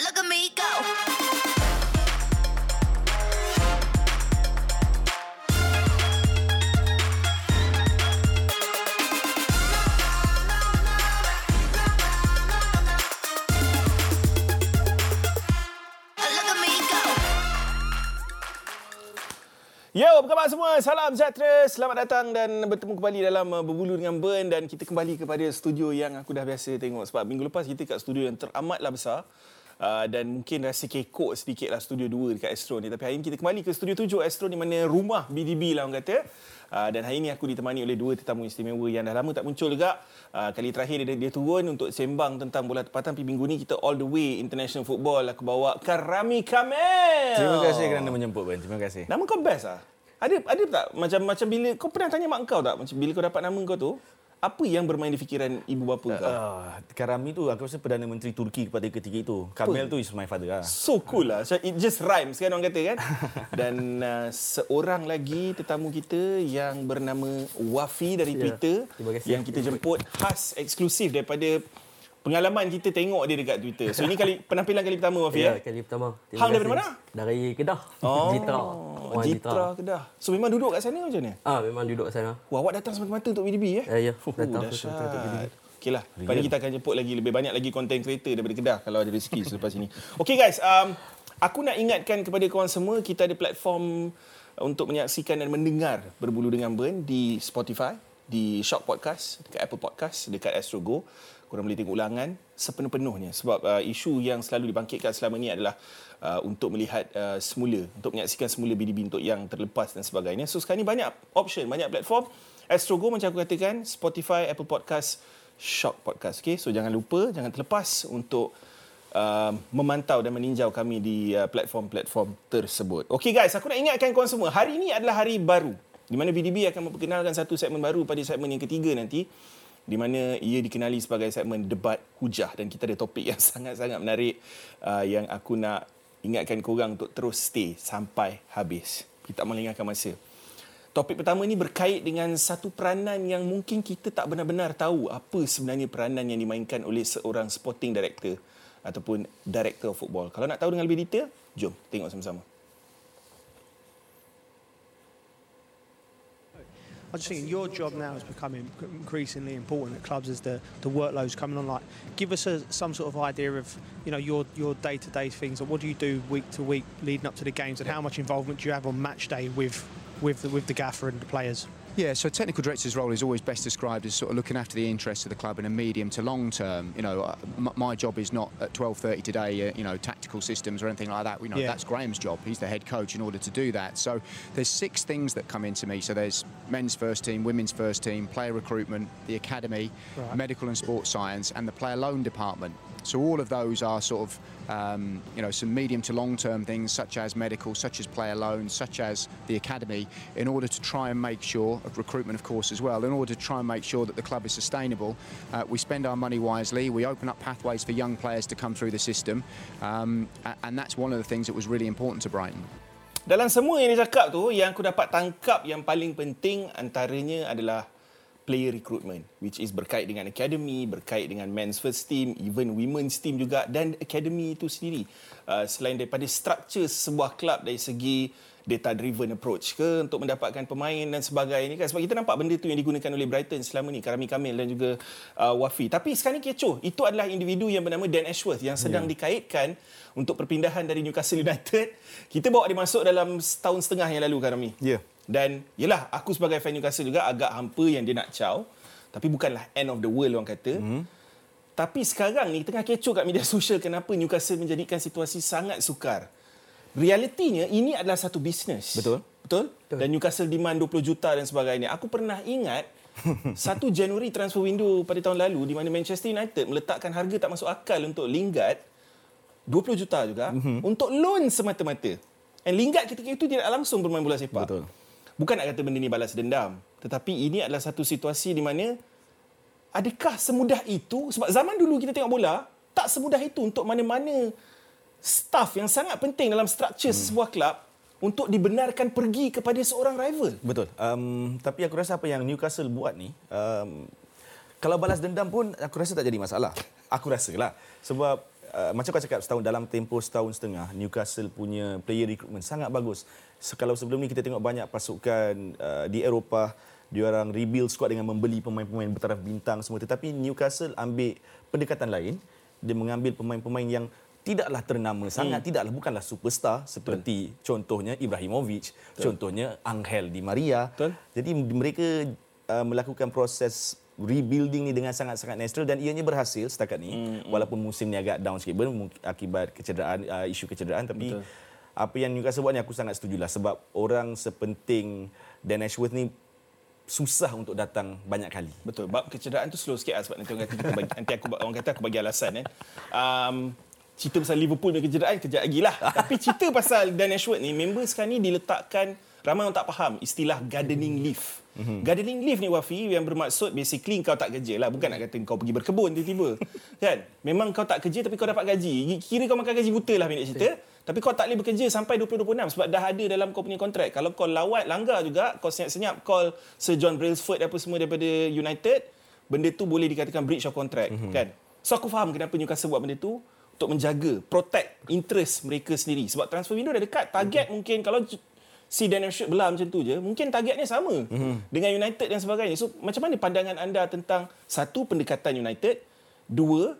Yo, apa khabar semua? Salam sejahtera. Selamat datang dan bertemu kembali dalam uh, Berbulu dengan Ben dan kita kembali kepada studio yang aku dah biasa tengok sebab minggu lepas kita kat studio yang teramatlah besar. Uh, dan mungkin rasa kekok sedikit lah studio 2 dekat Astro ni. Tapi hari ini kita kembali ke studio 7 Astro di mana rumah BDB lah orang kata. Uh, dan hari ini aku ditemani oleh dua tetamu istimewa yang dah lama tak muncul juga. Uh, kali terakhir dia, dia turun untuk sembang tentang bola tempatan. Tapi minggu ni kita all the way international football. Aku bawa Karami Kamel. Terima kasih kerana menjemput Ben. Terima kasih. Nama kau best ah. Ada ada tak macam macam bila kau pernah tanya mak kau tak macam bila kau dapat nama kau tu apa yang bermain di fikiran ibu bapa kau? Uh, Karami tu aku rasa Perdana Menteri Turki kepada ketika itu. Kamel tu is my father lah. So cool lah. So, it just rhymes kan orang kata kan. Dan uh, seorang lagi tetamu kita yang bernama Wafi dari Ya, Twitter kasih. yang kita jemput khas eksklusif daripada pengalaman kita tengok dia dekat Twitter. So ini kali penampilan kali pertama Wafi Ya, eh. kali pertama. Terima Hang daripada mana? Dari Kedah. Oh, Jitra. Orang Jitra Kedah. So memang duduk kat sana macam mana? Ah, memang duduk kat sana. Wah, awak datang semata-mata untuk BDB eh? Ya, ya. Fuh, Datang semata-mata untuk BDB. Okey lah. Lepas ni kita akan jemput lagi lebih banyak lagi content creator daripada Kedah kalau ada rezeki selepas ini. Okey guys, um, aku nak ingatkan kepada korang semua kita ada platform untuk menyaksikan dan mendengar Berbulu Dengan Ben di Spotify, di Shock Podcast, dekat Apple Podcast, dekat Astro Go. Korang boleh tengok ulangan sepenuh-penuhnya sebab uh, isu yang selalu dibangkitkan selama ini adalah uh, untuk melihat uh, semula, untuk menyaksikan semula BDB untuk yang terlepas dan sebagainya. So sekarang ni banyak option, banyak platform. Astro Go macam aku katakan, Spotify, Apple Podcast, Shock Podcast. Okay? So jangan lupa, jangan terlepas untuk uh, memantau dan meninjau kami di uh, platform-platform tersebut. Okay guys, aku nak ingatkan korang semua, hari ini adalah hari baru di mana BDB akan memperkenalkan satu segmen baru pada segmen yang ketiga nanti di mana ia dikenali sebagai segmen debat hujah dan kita ada topik yang sangat-sangat menarik uh, yang aku nak ingatkan korang untuk terus stay sampai habis. Kita melengahkan masa. Topik pertama ni berkait dengan satu peranan yang mungkin kita tak benar-benar tahu apa sebenarnya peranan yang dimainkan oleh seorang sporting director ataupun director of football. Kalau nak tahu dengan lebih detail, jom tengok sama-sama. I just think your job now is becoming increasingly important at clubs as the, the workload's coming on. Like, give us a, some sort of idea of you know your your day to day things. Like, what do you do week to week leading up to the games, and how much involvement do you have on match day with with the, with the gaffer and the players? Yeah, so technical director's role is always best described as sort of looking after the interests of the club in a medium to long term. You know, uh, my job is not at 12:30 today. Uh, you know, tactical systems or anything like that. You know Yeah. that's Graham's job. He's the head coach in order to do that. So there's six things that come into me. So there's men's first team, women's first team, player recruitment, the academy, Right. medical and sports science, and the player loan department. So all of those are sort of, um, you know, some medium to long-term things such as medical, such as player loans, such as the academy, in order to try and make sure of recruitment, of course, as well. In order to try and make sure that the club is sustainable, uh, we spend our money wisely. We open up pathways for young players to come through the system, um, and that's one of the things that was really important to Brighton. Dalam semua yang dia cakap tu, yang aku dapat tangkap yang paling penting antaranya adalah player recruitment which is berkait dengan academy, berkait dengan men's first team, even women's team juga dan academy itu sendiri. Uh, selain daripada structure sebuah kelab dari segi data driven approach ke untuk mendapatkan pemain dan sebagainya kan sebab kita nampak benda tu yang digunakan oleh Brighton selama ni Karami Kamil dan juga uh, Wafi tapi sekarang ni kecoh itu adalah individu yang bernama Dan Ashworth yang sedang yeah. dikaitkan untuk perpindahan dari Newcastle United kita bawa dia masuk dalam setahun setengah yang lalu Karami Ya. Dan yelah aku sebagai fan Newcastle juga agak hampa yang dia nak caw tapi bukanlah end of the world orang kata mm. tapi sekarang ni tengah kecoh kat media sosial kenapa Newcastle menjadikan situasi sangat sukar realitinya ini adalah satu bisnes Betul. betul dan Newcastle demand 20 juta dan sebagainya aku pernah ingat 1 Januari transfer window pada tahun lalu di mana Manchester United meletakkan harga tak masuk akal untuk Lingard 20 juta juga mm-hmm. untuk loan semata-mata. And Lingard ketika itu tidak langsung bermain bola sepak. Betul. Bukan nak kata benda ni balas dendam. Tetapi ini adalah satu situasi di mana adakah semudah itu sebab zaman dulu kita tengok bola tak semudah itu untuk mana-mana staff yang sangat penting dalam struktur hmm. sebuah kelab untuk dibenarkan pergi kepada seorang rival. Betul. Um, tapi aku rasa apa yang Newcastle buat ni, um, kalau balas dendam pun aku rasa tak jadi masalah. Aku rasa lah. Sebab uh, macam kau cakap setahun dalam tempoh setahun setengah Newcastle punya player recruitment sangat bagus. So, kalau sebelum ni kita tengok banyak pasukan uh, di Eropah dia orang rebuild squad dengan membeli pemain-pemain bertaraf bintang semua. Tetapi Newcastle ambil pendekatan lain. Dia mengambil pemain-pemain yang tidaklah ternama sangat tidaklah bukanlah superstar. Seperti contohnya Ibrahimovic contohnya Angel Di Maria. Betul. jadi mereka uh, melakukan proses rebuilding ni dengan sangat-sangat natural dan ianya berhasil setakat ni. Mm, walaupun musim ni agak down sikit akibat kecederaan uh, isu kecederaan tapi Betul. Apa yang Newcastle buat ni aku sangat setujulah sebab orang sepenting Dan Ashworth ni susah untuk datang banyak kali. Betul. Bab kecederaan tu slow sikit lah sebab nanti orang kata, kita bagi, nanti aku orang kata aku bagi alasan eh. Um, cerita pasal Liverpool punya kecederaan kejap lagi lah. Tapi cerita pasal Dan Ashworth ni, member sekarang ni diletakkan ramai orang tak faham istilah gardening leave. Mm-hmm. Gardening leave ni Wafi yang bermaksud basically kau tak kerja lah. Bukan nak kata kau pergi berkebun tiba-tiba. kan? Memang kau tak kerja tapi kau dapat gaji. Kira kau makan gaji buta lah minit cerita. Tapi kau tak boleh bekerja sampai 2026 sebab dah ada dalam kau punya kontrak. Kalau kau lawat, langgar juga, kau senyap-senyap call Sir John Brailsford apa semua daripada United, benda tu boleh dikatakan breach of contract. Mm-hmm. Kan? So aku faham kenapa Newcastle buat benda tu untuk menjaga, protect interest mereka sendiri. Sebab transfer window dah dekat. Target mm-hmm. mungkin kalau si Daniel Shirt belah macam tu je, mungkin targetnya sama mm-hmm. dengan United dan sebagainya. So macam mana pandangan anda tentang satu pendekatan United, dua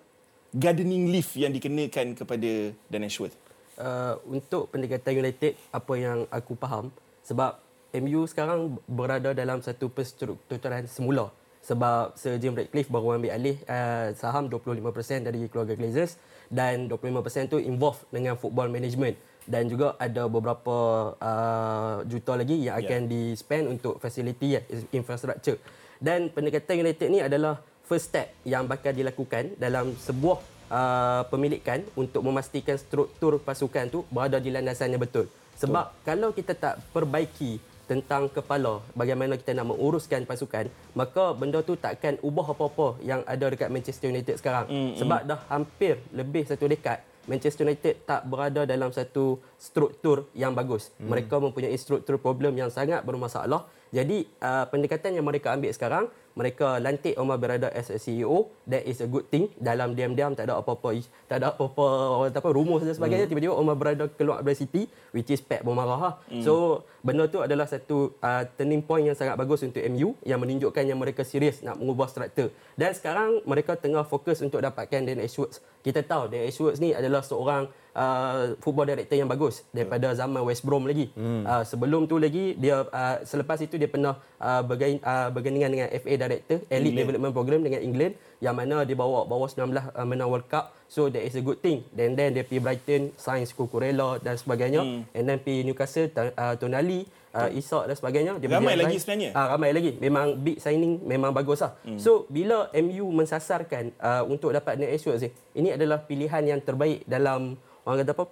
gardening leave yang dikenakan kepada Dan Ashworth? Uh, untuk pendekatan United apa yang aku faham sebab MU sekarang berada dalam satu perstrukturan semula sebab Sir Jim Ratcliffe baru ambil alih uh, saham 25% dari keluarga Glazers dan 25% tu involve dengan football management dan juga ada beberapa uh, juta lagi yang akan yeah. di-spend untuk facility ya, infrastructure. Dan pendekatan United ni adalah first step yang bakal dilakukan dalam sebuah uh, pemilikan untuk memastikan struktur pasukan tu berada di landasan yang betul. Sebab betul. kalau kita tak perbaiki tentang kepala bagaimana kita nak menguruskan pasukan maka benda tu takkan ubah apa-apa yang ada dekat Manchester United sekarang mm, sebab dah hampir lebih satu dekad Manchester United tak berada dalam satu struktur yang bagus. Hmm. Mereka mempunyai struktur problem yang sangat bermasalah. Jadi uh, pendekatan yang mereka ambil sekarang, mereka lantik Omar Berada as a CEO. That is a good thing. Dalam diam-diam tak ada apa-apa tak ada apa-apa orang apa rumus dan sebagainya. Hmm. Tiba-tiba Omar Berada keluar dari City which is Pep bermarah. Hmm. So benda tu adalah satu uh, turning point yang sangat bagus untuk MU yang menunjukkan yang mereka serius nak mengubah struktur. Dan sekarang mereka tengah fokus untuk dapatkan Dan Ashworth. Kita tahu Dan Ashworth ni adalah seorang uh, football director yang bagus daripada zaman West Brom lagi. Hmm. Uh, sebelum tu lagi dia uh, selepas itu dia pernah uh, bergain, uh, bergandingan dengan FA director Elite England. Development Program dengan England yang mana dia bawa bawa 19 uh, menang World Cup. So that is a good thing. Then then dia pergi Brighton, sign Cucurella dan sebagainya. Hmm. And then pergi Newcastle, uh, Tonali, uh, Isak dan sebagainya. Dia ramai lagi sign. sebenarnya. Ah, ramai lagi. Memang big signing, memang bagus lah. Hmm. So bila MU mensasarkan uh, untuk dapat Nick Ashworth, ini adalah pilihan yang terbaik dalam orang kata apa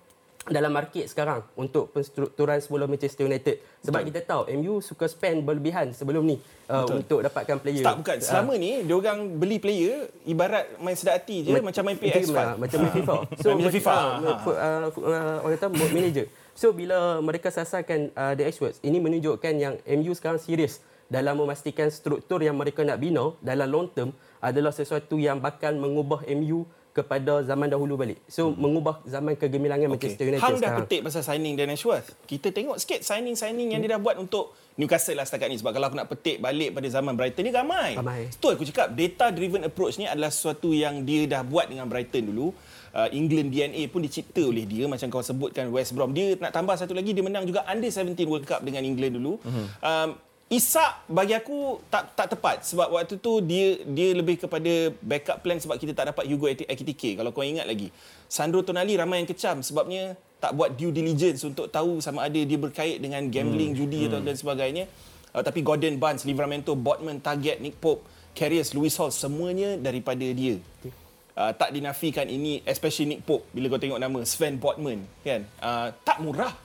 dalam market sekarang untuk penstrukturan semula Manchester United sebab Betul. kita tahu MU suka spend berlebihan sebelum ni uh, untuk dapatkan player. Tak bukan selama uh, ni dia orang beli player ibarat main sedap hati je ma- macam main PS5. Uh, macam main FIFA. So macam FIFA. Uh, uh, uh, uh, orang kata manager. So bila mereka sasarkan uh, The Ashworth ini menunjukkan yang MU sekarang serius dalam memastikan struktur yang mereka nak bina dalam long term adalah sesuatu yang bakal mengubah MU kepada zaman dahulu balik. So hmm. mengubah zaman kegemilangan okay. Manchester United Hang dah sekarang. petik pasal signing Dan Ashworth. Kita tengok sikit signing-signing yang dia dah buat untuk Newcastle lah setakat ni. Sebab kalau aku nak petik balik pada zaman Brighton ni ramai. Ramai. Betul aku cakap data driven approach ni adalah sesuatu yang dia dah buat dengan Brighton dulu. Uh, England DNA pun dicipta oleh dia macam kau sebutkan West Brom. Dia nak tambah satu lagi dia menang juga under 17 World Cup dengan England dulu. Uh-huh. Um, Isak bagi aku tak tak tepat sebab waktu tu dia dia lebih kepada backup plan sebab kita tak dapat Hugo Ekitike kalau kau ingat lagi. Sandro Tonali ramai yang kecam sebabnya tak buat due diligence untuk tahu sama ada dia berkait dengan gambling, hmm. judi atau hmm. dan sebagainya. Uh, tapi Gordon Barnes, Livramento, Botman, Target, Nick Pope, Karius, Louis Hall semuanya daripada dia. Uh, tak dinafikan ini especially Nick Pope bila kau tengok nama Sven Botman kan. Uh, tak murah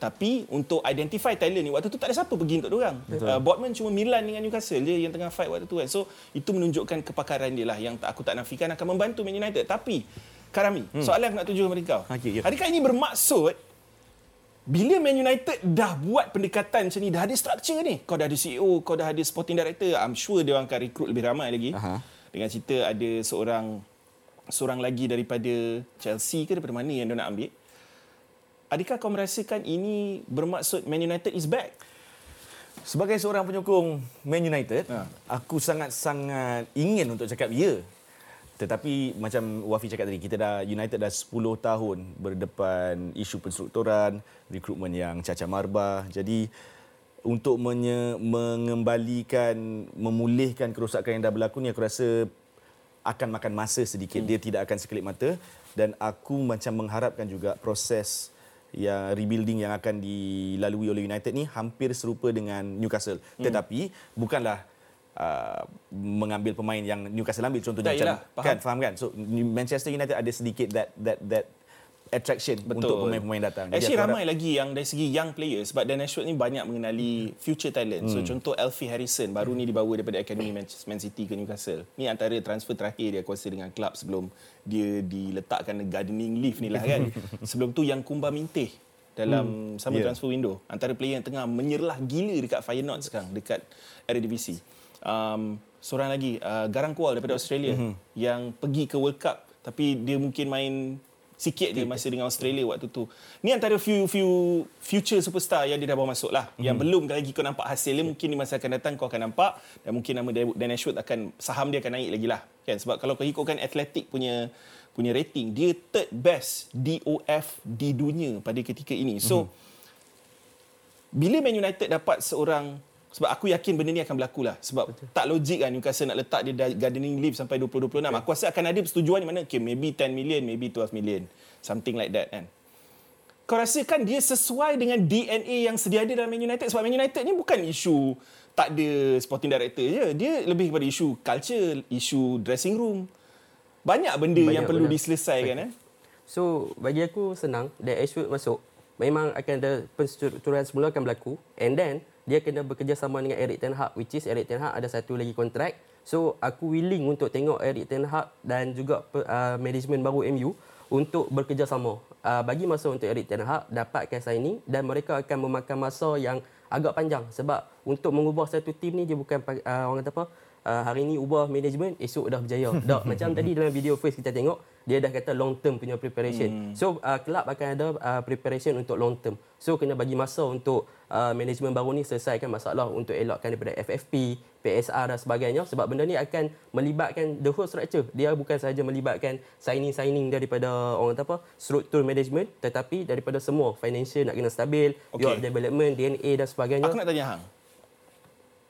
tapi untuk identify talent ni waktu tu tak ada siapa pergi untuk orang. Uh, Botman cuma Milan dengan Newcastle je yang tengah fight waktu tu kan. So itu menunjukkan kepakaran dia lah yang tak, aku tak nafikan akan membantu Man United. Tapi Karami, hmm. soalan aku nak tuju kepada kau. Okay, yeah. Adakah ini bermaksud bila Man United dah buat pendekatan macam ni, dah ada structure ni. Kau dah ada CEO, kau dah ada sporting director. I'm sure dia akan recruit lebih ramai lagi. Uh-huh. Dengan cerita ada seorang seorang lagi daripada Chelsea ke daripada mana yang dia nak ambil. Adakah kau merasakan ini bermaksud Man United is back? Sebagai seorang penyokong Man United, Ha. aku sangat-sangat ingin untuk cakap ya. Tetapi macam Wafi cakap tadi, kita dah United dah 10 tahun berdepan isu penstrukturan, rekrutmen yang cacat marbah. Jadi untuk menye, mengembalikan, memulihkan kerosakan yang dah berlaku ni aku rasa akan makan masa sedikit. Dia tidak akan sekelip mata dan aku macam mengharapkan juga proses yang rebuilding yang akan dilalui oleh United ni hampir serupa dengan Newcastle. Tetapi bukanlah uh, mengambil pemain yang Newcastle ambil contohnya Tak, macam faham. kan faham kan. So Manchester United ada sedikit that that that attraction untuk pemain-pemain datang. Jadi Actually harap- ramai lagi yang dari segi young players sebab Dan Ashworth ni banyak mengenali future talent. Hmm. So contoh Alfie Harrison baru ni dibawa daripada Academy Manchester Man City ke Newcastle. Ni antara transfer terakhir dia kuasa dengan klub sebelum dia diletakkan gardening leave ni lah kan. sebelum tu yang Kumba Minteh dalam sama Yeah. transfer window. Antara player yang tengah menyerlah gila dekat Feyenoord sekarang dekat Eredivisie. Um, seorang lagi uh, Garang Kual daripada Australia yang pergi ke World Cup tapi dia mungkin main sikit je masa dengan Australia waktu tu. Ni antara few few future superstar yang dia dah bawa masuk lah. Yang belum lagi kau nampak hasil dia mungkin di masa akan datang kau akan nampak dan mungkin nama Dan Ashworth akan saham dia akan naik lagi lah. Kan sebab kalau kau ikutkan Athletic punya punya rating dia third best DOF di dunia pada ketika ini. So bila Man United dapat seorang sebab aku yakin benda ni akan berlaku lah. Sebab Betul. tak logik kan Newcastle nak letak dia gardening leave sampai 2026 aku rasa akan ada persetujuan di mana okay, maybe 10 million maybe 12 million. Something like that kan. Kau rasa kan dia sesuai dengan DNA yang sedia ada dalam Man United? Sebab Man United ni bukan isu tak ada sporting director je. Dia lebih kepada isu culture isu dressing room. Banyak benda Banyak yang perlu benda. diselesaikan eh? So bagi aku senang Dan Ashwood masuk. Memang akan ada penstrukturan semula akan berlaku. And then Dia kena bekerjasama dengan Eric Ten Hag Which is Eric Ten Hag ada satu lagi kontrak So aku willing untuk tengok Eric Ten Hag Dan juga uh, management baru MU Untuk bekerjasama uh, Bagi masa untuk Eric Ten Hag Dapatkan signing Dan mereka akan memakan masa yang agak panjang. Sebab untuk mengubah satu tim ni Dia bukan uh, orang kata apa uh, hari ni ubah management esok dah berjaya. Dah macam tadi dalam video first kita tengok dia dah kata long term punya preparation. Hmm. So uh, kelab akan ada uh, preparation untuk long term. So kena bagi masa untuk uh, management baru ni selesaikan masalah untuk elakkan daripada FFP, PSR dan sebagainya sebab benda ni akan melibatkan the whole structure. Dia bukan sahaja melibatkan signing-signing daripada orang kata apa struktur management tetapi daripada semua financial nak kena stabil, okay. development, DNA dan sebagainya. Aku nak tanya Hang.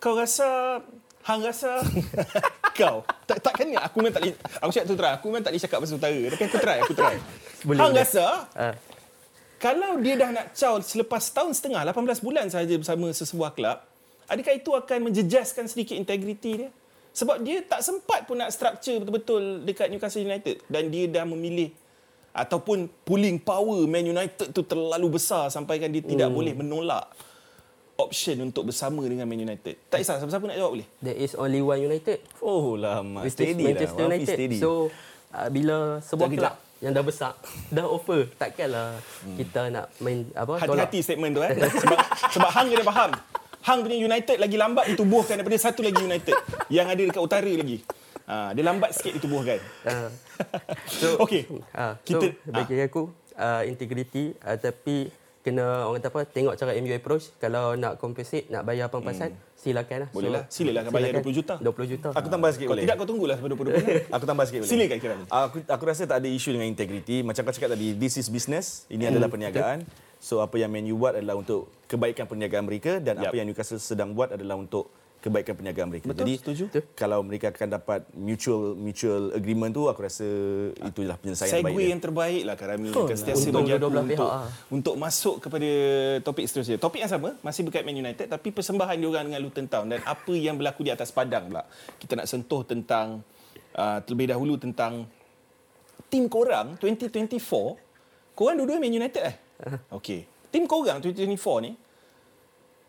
Kau rasa Hang rasa kau tak takkan ni aku memang tak boleh aku cakap tu terang aku memang tak boleh cakap pasal utara tapi aku try aku try. Boleh, Hang boleh. rasa Ah. kalau dia dah nak caw selepas tahun setengah 18 bulan sahaja bersama sesebuah kelab adakah itu akan menjejaskan sedikit integriti dia? Sebab dia tak sempat pun nak structure betul-betul dekat Newcastle United dan dia dah memilih ataupun pulling power Man United tu terlalu besar sampai kan dia tidak boleh menolak option untuk bersama dengan Man United. Tak kisah siapa-siapa nak jawab boleh. There is only one United. Oh lama. Which Steady Manchester lah. United. steady. So uh, bila sebuah kelab yang dah besar dah offer takkanlah hmm. kita nak main apa Hati-hati statement tu eh. Sebab sebab Hang kena faham. Hang punya United lagi lambat ditubuhkan daripada satu lagi United yang ada dekat utara lagi. Ha, dia lambat sikit ditubuhkan. Uh, so Okey. uh, Kita- so bagi aku uh, integrity uh, tapi kena orang kata apa tengok cara MU approach kalau nak compensate nak bayar pempasan hmm. silakan lah. Boleh lah. Silalah akan bayar 20 juta. 20 juta. Aku tambah sikit Kalau boleh. tidak kau tunggulah sampai 2020. Aku tambah sikit boleh. Silakan Kiran. Aku aku rasa tak ada isu dengan integriti. Macam kau cakap tadi, this is business. Ini adalah perniagaan. So apa yang Man U buat adalah untuk kebaikan perniagaan mereka dan Yap. apa yang Newcastle sedang buat adalah untuk kebaikan perniagaan mereka. Betul, Jadi setuju. kalau mereka akan dapat mutual mutual agreement tu aku rasa itulah penyelesaian Segue baik dia. yang terbaik lah Karami. Oh, Akan sentiasa untung bagi aku untuk, pihak, ah. untuk masuk kepada topik seterusnya. Topik yang sama, masih berkait Man United tapi persembahan diorang dengan Luton Town dan apa yang berlaku di atas padang pula. Kita nak sentuh tentang uh, terlebih dahulu tentang tim korang 2024. Korang dua-dua Man United eh? Okey. Tim korang 2024 ni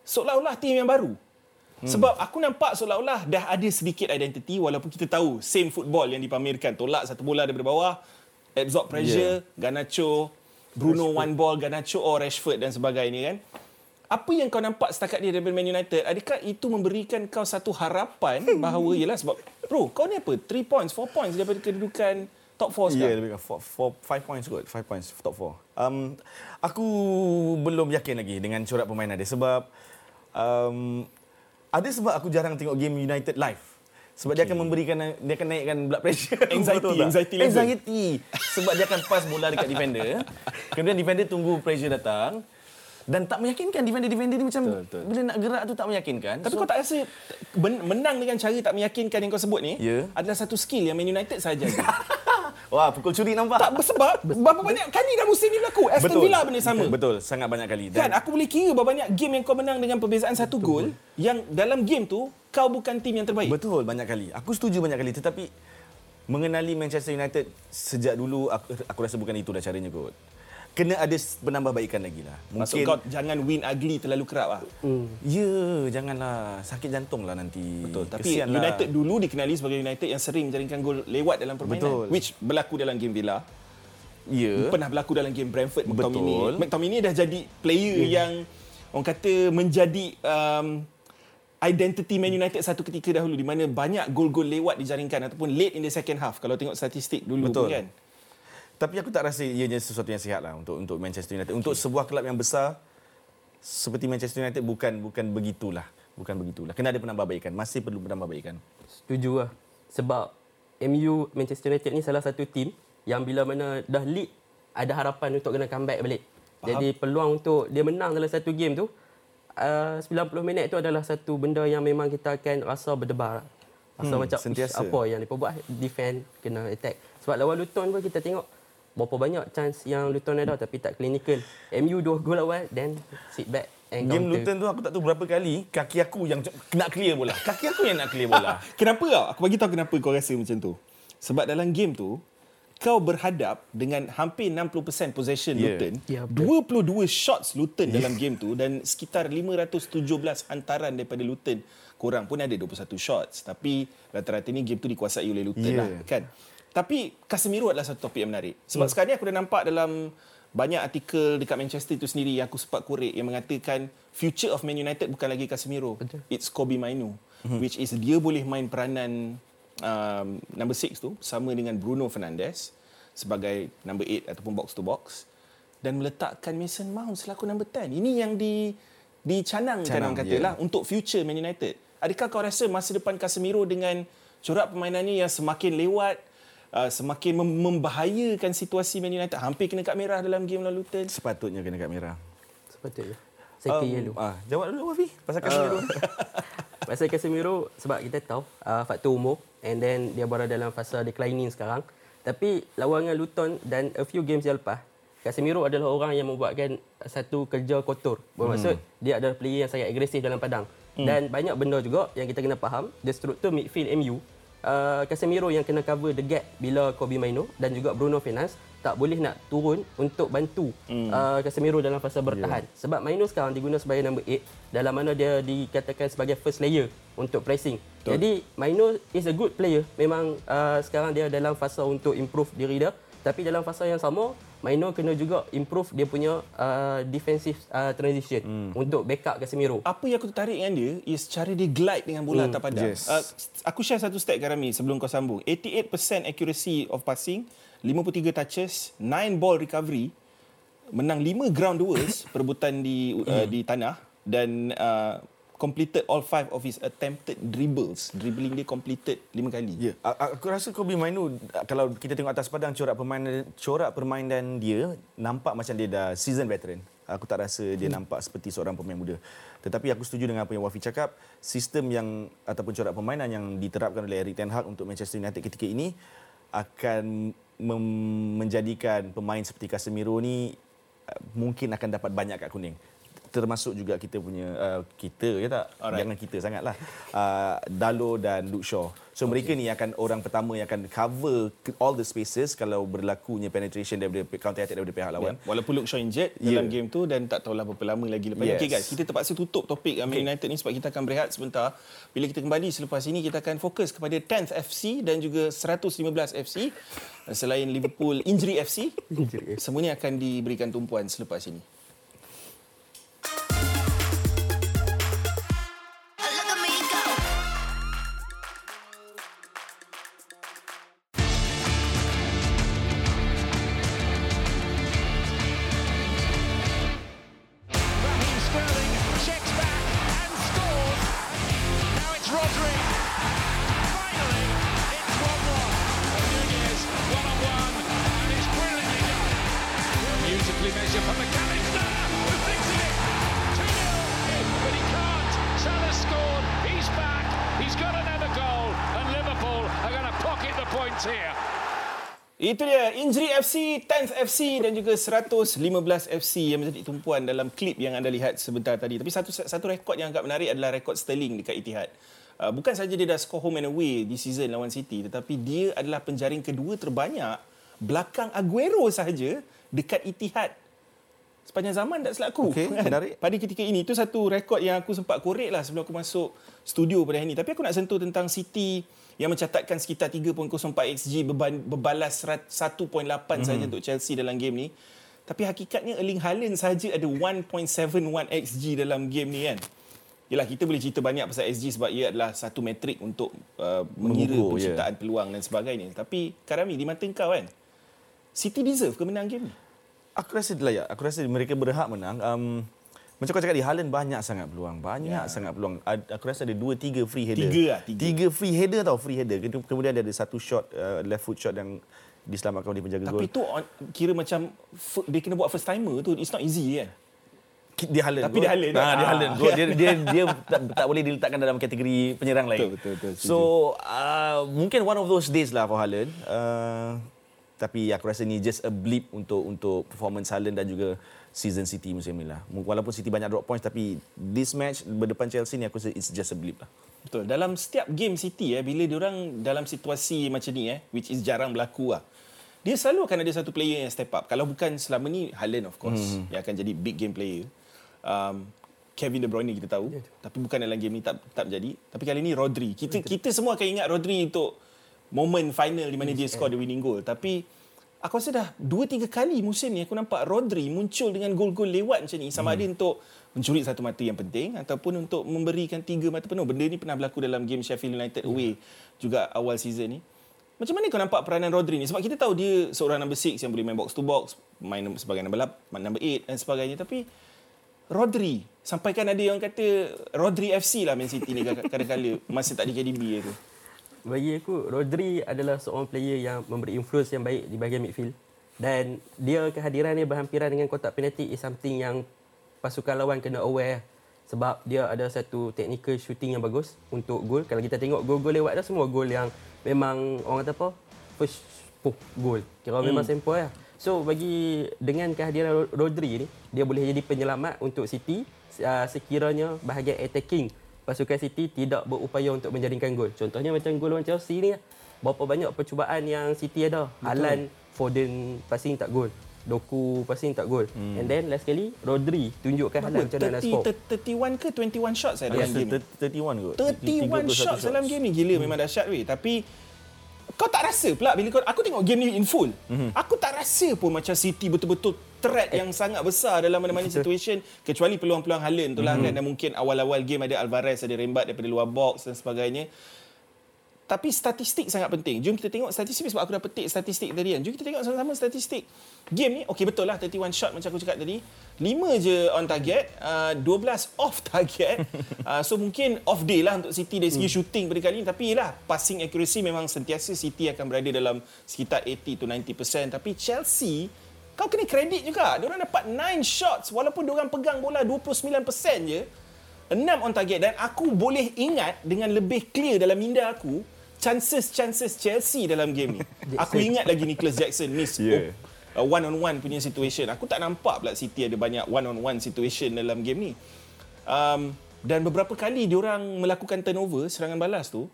seolah-olah tim yang baru. Hmm. Sebab aku nampak seolah-olah dah ada sedikit identiti walaupun kita tahu same football yang dipamerkan. Tolak satu bola daripada bawah, absorb pressure, yeah. Garnacho, Bruno Rashford. one ball, Garnacho or Rashford dan sebagainya kan. Apa yang kau nampak setakat ni daripada Man United, adakah itu memberikan kau satu harapan bahawa, yelah sebab, bro, kau ni apa? 3 points, 4 points daripada kedudukan top 4 Ya, yeah, sekarang. lebih kurang four, four, five points kot. Five points, top four. Um, aku belum yakin lagi dengan corak permainan dia sebab um, ada sebab aku jarang tengok game United live. Sebab okay. dia akan memberikan dia akan naikkan blood pressure. Anxiety, anxiety level. Anxiety. Sebab dia akan pass bola dekat defender. Kemudian defender tunggu pressure datang. Dan tak meyakinkan defender-defender ni macam Betul, betul. bila nak gerak tu tak meyakinkan. Tapi kau tak rasa menang dengan cara tak meyakinkan yang kau sebut ni Ya. adalah satu skill yang Man United ada. Wah, pukul curi nampak. tak sebab berapa banyak kali dah musim ni berlaku. Aston Villa benda sama. Betul, sangat banyak kali. Kan aku boleh kira berapa banyak game yang kau menang dengan perbezaan satu gol yang dalam game tu kau bukan tim yang terbaik. Betul banyak kali. Aku setuju banyak kali tetapi mengenali Manchester United sejak dulu aku, aku rasa bukan itu dah caranya kot. Kena ada penambahbaikan lagi lah. Maksud Mungkin kau jangan win ugly terlalu kerap lah. Ya, janganlah sakit jantung lah nanti. Betul. Tapi Kesian United lah. dulu dikenali sebagai United yang sering menjaringkan gol lewat dalam permainan. Betul. Which berlaku dalam game Villa. Ya. Pernah berlaku dalam game Brentford Betul. McTominay. McTominay dah jadi player yang orang kata menjadi um, identity Man United satu ketika dahulu di mana banyak gol-gol lewat dijaringkan ataupun late in the second half kalau tengok statistik dulu Betul. pun kan. Tapi aku tak rasa ianya sesuatu yang sihat lah untuk untuk Manchester United. Untuk sebuah kelab yang besar seperti Manchester United bukan bukan begitulah. Bukan begitulah. Kena ada penambahbaikan. Masih perlu penambahbaikan. Setuju lah. Sebab MU Manchester United ni salah satu tim yang bila mana dah lead ada harapan untuk kena comeback balik. Faham. Jadi peluang untuk dia menang dalam satu game tu uh, 90 minit tu adalah satu benda yang memang kita akan rasa berdebar. Rasa Hmm, macam sentiasa. "Ish, apa yang dia buat defend kena attack. Sebab lawan Luton pun kita tengok berapa banyak chance yang Luton ada tapi tak clinical. MU dua gol awal then sit back and Game counter. Luton tu aku tak tahu berapa kali kaki aku yang nak clear bola. Kaki aku yang nak clear bola. Kenapa tau? Aku bagi tahu kenapa kau rasa macam tu. Sebab dalam game tu kau berhadap dengan hampir 60% possession Ya. Luton. Ya, betul. 22 shots Luton dalam game tu dan sekitar 517 hantaran daripada Luton. Korang pun ada 21 shots. Tapi rata-rata ni game tu dikuasai oleh Luton Ya. lah. Kan? Tapi Casemiro adalah satu topik yang menarik. Sebab Hmm. sekarang ni aku dah nampak dalam banyak artikel dekat Manchester itu sendiri yang aku sempat korek yang mengatakan future of Man United bukan lagi Casemiro. Betul. It's Kobe Mainu. Which is dia boleh main peranan um, number 6 tu sama dengan Bruno Fernandes sebagai number 8 ataupun box to box dan meletakkan Mason Mount selaku number 10. Ini yang di dicanangkan Canang, orang kata ya. lah untuk future Man United. Adakah kau rasa masa depan Casemiro dengan corak permainannya yang semakin lewat uh, semakin mem- membahayakan situasi Man United hampir kena kad merah dalam game lawan Luton. Sepatutnya kena kat merah. Sepatutnya. Second um, yellow. Ah, jawab dulu Wafi. Pasal Casemiro. Pasal Casemiro sebab kita tahu uh, faktor umur and then dia berada dalam fasa declining sekarang. Tapi lawan dengan Luton dan a few games yang lepas, Casemiro adalah orang yang membuatkan satu kerja kotor. Bermaksud hmm. dia adalah player yang sangat agresif dalam padang. Hmm. Dan banyak benda juga yang kita kena faham, the struktur midfield MU Uh, Casemiro yang kena cover the gap bila Kobe Maino dan juga Bruno Fernandes tak boleh nak turun untuk bantu hmm. uh, Casemiro dalam fasa bertahan. Yeah. Sebab Maino sekarang diguna sebagai number 8 dalam mana dia dikatakan sebagai first layer untuk pressing. Betul. Jadi Maino is a good player. Memang uh, sekarang dia dalam fasa untuk improve diri dia. Tapi dalam fasa yang sama, Maino kena juga improve dia punya uh, defensive uh, transition hmm. untuk backup Casemiro. apa yang aku tertarik dengan dia is cara dia glide dengan bola atas padang. yes. Uh, aku share satu stat kat Rami sebelum kau sambung. 88% accuracy of passing, 53 touches, 9 ball recovery, menang 5 ground duels perebutan di uh, di tanah dan uh, completed all five of his attempted dribbles. Dribbling dia completed 5 kali. Ya, a- aku rasa Kobe Mainu kalau kita tengok atas padang corak permainan corak permainan dia nampak macam dia dah season veteran. Aku tak rasa dia nampak seperti seorang pemain muda. Tetapi aku setuju dengan apa yang Wafi cakap, sistem yang ataupun corak permainan yang diterapkan oleh Erik ten Hag untuk Manchester United ketika ini akan mem- menjadikan pemain seperti Casemiro ni uh, mungkin akan dapat banyak kad kuning termasuk juga kita punya uh, kita ya tak Alright. jangan kita sangatlah uh, Dalo dan Luke Shaw so okay. mereka ni akan orang pertama yang akan cover all the spaces kalau berlakunya penetration daripada counter attack daripada pihak lawan Yeah. Walaupun Luke Shaw injured Yeah. dalam game tu dan tak tahulah berapa lama lagi lepas. Yes. Okey guys, kita terpaksa tutup topik okay. Man United ni sebab kita akan berehat sebentar. Bila kita kembali selepas ini kita akan fokus kepada 10th FC dan juga 115 FC selain Liverpool Injury FC. Injury. Semuanya akan diberikan tumpuan selepas ini. FC, 10th FC dan juga 115 FC yang menjadi tumpuan dalam klip yang anda lihat sebentar tadi. Tapi satu satu rekod yang agak menarik adalah rekod Sterling dekat Etihad. Uh, bukan saja dia dah score home and away di season lawan City tetapi dia adalah penjaring kedua terbanyak belakang Aguero sahaja dekat Etihad sepanjang zaman tak silap aku. Okey, menarik. Pada ketika ini itu satu rekod yang aku sempat korek lah sebelum aku masuk studio pada hari ini. Tapi aku nak sentuh tentang City yang mencatatkan sekitar 3.04 XG beban, berbalas rat- 1.8 mm. saja untuk Chelsea dalam game ni. Tapi hakikatnya Erling Haaland saja ada 1.71 XG dalam game ni kan. Yalah kita boleh cerita banyak pasal XG sebab ia adalah satu metrik untuk uh, mengira Mengukur, penciptaan peluang dan sebagainya. Tapi Karami di mata kau kan, City deserve ke menang game ni? Aku rasa layak. Aku rasa mereka berhak menang. Um, macam kau cakap di Haaland banyak sangat peluang. Banyak Ya. sangat peluang. Aku rasa ada dua, tiga free header. Tiga lah, tiga. Tiga free header tau, free header. Kemudian- dia ada satu shot, uh, left foot shot yang diselamatkan oleh penjaga Tapi gol. tu on, kira macam dia kena buat first timer tu. It's not easy kan? Dia Haaland. Tapi dia Haaland. Nah, dia. Haaland. Gol. Dia, dia, dia tak, tak boleh diletakkan dalam kategori penyerang lain. Betul, betul, betul. So, uh, mungkin one of those days lah for Haaland. Uh, tapi aku rasa ni just a blip untuk untuk performance Haaland dan juga season City musim ni lah. Walaupun City banyak drop points tapi this match berdepan Chelsea ni aku rasa it's just a blip lah. Betul. Dalam setiap game City eh bila diorang dalam situasi macam ni eh which is jarang berlaku lah. Dia selalu akan ada satu player yang step up. Kalau bukan selama ni Haaland of course hmm. yang akan jadi big game player. Um, Kevin De Bruyne kita tahu tapi bukan dalam game ni tak tak berjadi. Tapi kali ni Rodri. Kita kita semua akan ingat Rodri untuk moment final di mana dia score the winning goal. Tapi aku rasa dah 2 3 kali musim ni aku nampak Rodri muncul dengan gol-gol lewat macam ni sama ada untuk mencuri satu mata yang penting ataupun untuk memberikan tiga mata penuh. Benda ni pernah berlaku dalam game Sheffield United away juga awal season ni. Macam mana kau nampak peranan Rodri ni? Sebab kita tahu dia seorang number 6 yang boleh main box to box, main sebagai number 8, number 8 dan sebagainya. Tapi Rodri, sampaikan ada yang kata Rodri FC lah Man City ni kadang-kadang masa tak di KDB tu. Bagi aku, Rodri adalah seorang player yang memberi influence yang baik di bahagian midfield. Dan dia kehadiran dia berhampiran dengan kotak penalti is something yang pasukan lawan kena aware. Sebab dia ada satu technical shooting yang bagus untuk gol. Kalau kita tengok gol-gol lewat dah semua gol yang memang orang kata apa? First puh, gol. Kira hmm. memang simple lah. So bagi dengan kehadiran Ro- Rodri ni, dia boleh jadi penyelamat untuk City uh, sekiranya bahagian attacking pasukan City tidak berupaya untuk menjaringkan gol. Contohnya macam gol lawan Chelsea ni lah. Berapa banyak percubaan yang City ada. Haaland, Foden passing tak gol. Doku passing tak gol. Hmm. And then last sekali Rodri tunjukkan Haaland macam mana nak score. 30, 31 ke 21 shots saya dalam game ni? 31 kot. 31 shots dalam game ni gila memang dahsyat weh tapi kau tak rasa pula bila kau aku tengok game ni in full mm-hmm. aku tak rasa pun macam City betul-betul threat yang sangat besar dalam mana-mana situation kecuali peluang-peluang Haaland tu lah mm-hmm. kan dan mungkin awal-awal game ada Alvarez ada rembat daripada luar box dan sebagainya tapi statistik sangat penting. Jom kita tengok statistik sebab aku dah petik statistik tadi kan. Jom kita tengok sama-sama statistik. Game ni, okey betul lah 31 shot macam aku cakap tadi. 5 je on target, uh, 12 off target. Uh, so mungkin off day lah untuk City dari segi Hmm. shooting pada kali ni. Tapi lah passing accuracy memang sentiasa City akan berada dalam sekitar 80 to 90%. Tapi Chelsea, kau kena kredit juga. Diorang dapat 9 shots walaupun diorang pegang bola 29% je. 6 on target dan aku boleh ingat dengan lebih clear dalam minda aku chances-chances Chelsea dalam game ni. aku ingat lagi Nicholas Jackson miss Yeah. yeah. one on one punya situation. Aku tak nampak pula City ada banyak one on one situation dalam game ni. Um, dan beberapa kali diorang melakukan turnover serangan balas tu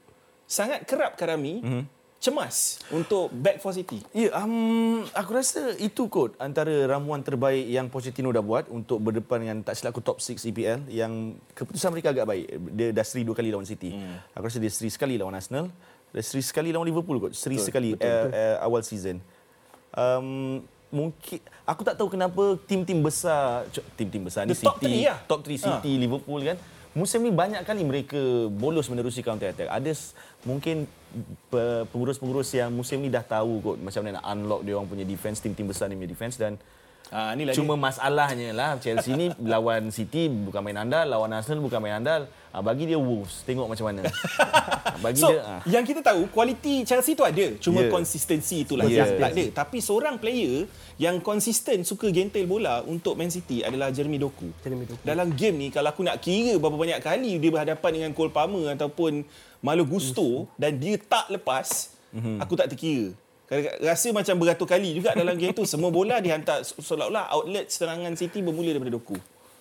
sangat kerap Karami mm-hmm. Cemas untuk back for City. Ya, um, aku rasa itu kot antara ramuan terbaik yang Pochettino dah buat untuk berdepan dengan tak silap aku top 6 EPL yang keputusan mereka agak baik. Dia dah seri dua kali lawan City. Hmm. Aku rasa dia seri sekali lawan Arsenal. Dia seri sekali lawan Liverpool kot. Seri betul, sekali betul, uh, betul. Uh, awal season. Um, mungkin aku tak tahu kenapa tim-tim besar tim-tim besar ni The top City, three lah. top 3 City, ha. Liverpool kan. Musim ni banyak kali mereka bolos menerusi counter attack. Ada mungkin pe- pengurus-pengurus yang musim ni dah tahu kot macam mana nak unlock dia orang punya defense, tim-tim besar ni punya defense dan Ah, inilah Cuma masalahnya lah Chelsea ni lawan City bukan main andal, lawan Arsenal bukan main andal. Ah, bagi dia Wolves, tengok macam mana. Ah, bagi So, dia ah. yang kita tahu kualiti Chelsea tu ada, cuma Yeah. konsistensi itulah Yes. yang tak ada. Tapi seorang player yang konsisten suka gentel bola untuk Man City adalah Jeremy Doku. Jeremy Doku. Dalam game ni kalau aku nak kira berapa banyak kali dia berhadapan dengan Cole Palmer ataupun Malo Gusto dan dia tak lepas, Mhm. aku tak terkira. Rasa macam beratus kali juga dalam game tu semua bola dihantar seolah-olah outlet serangan City bermula daripada Doku.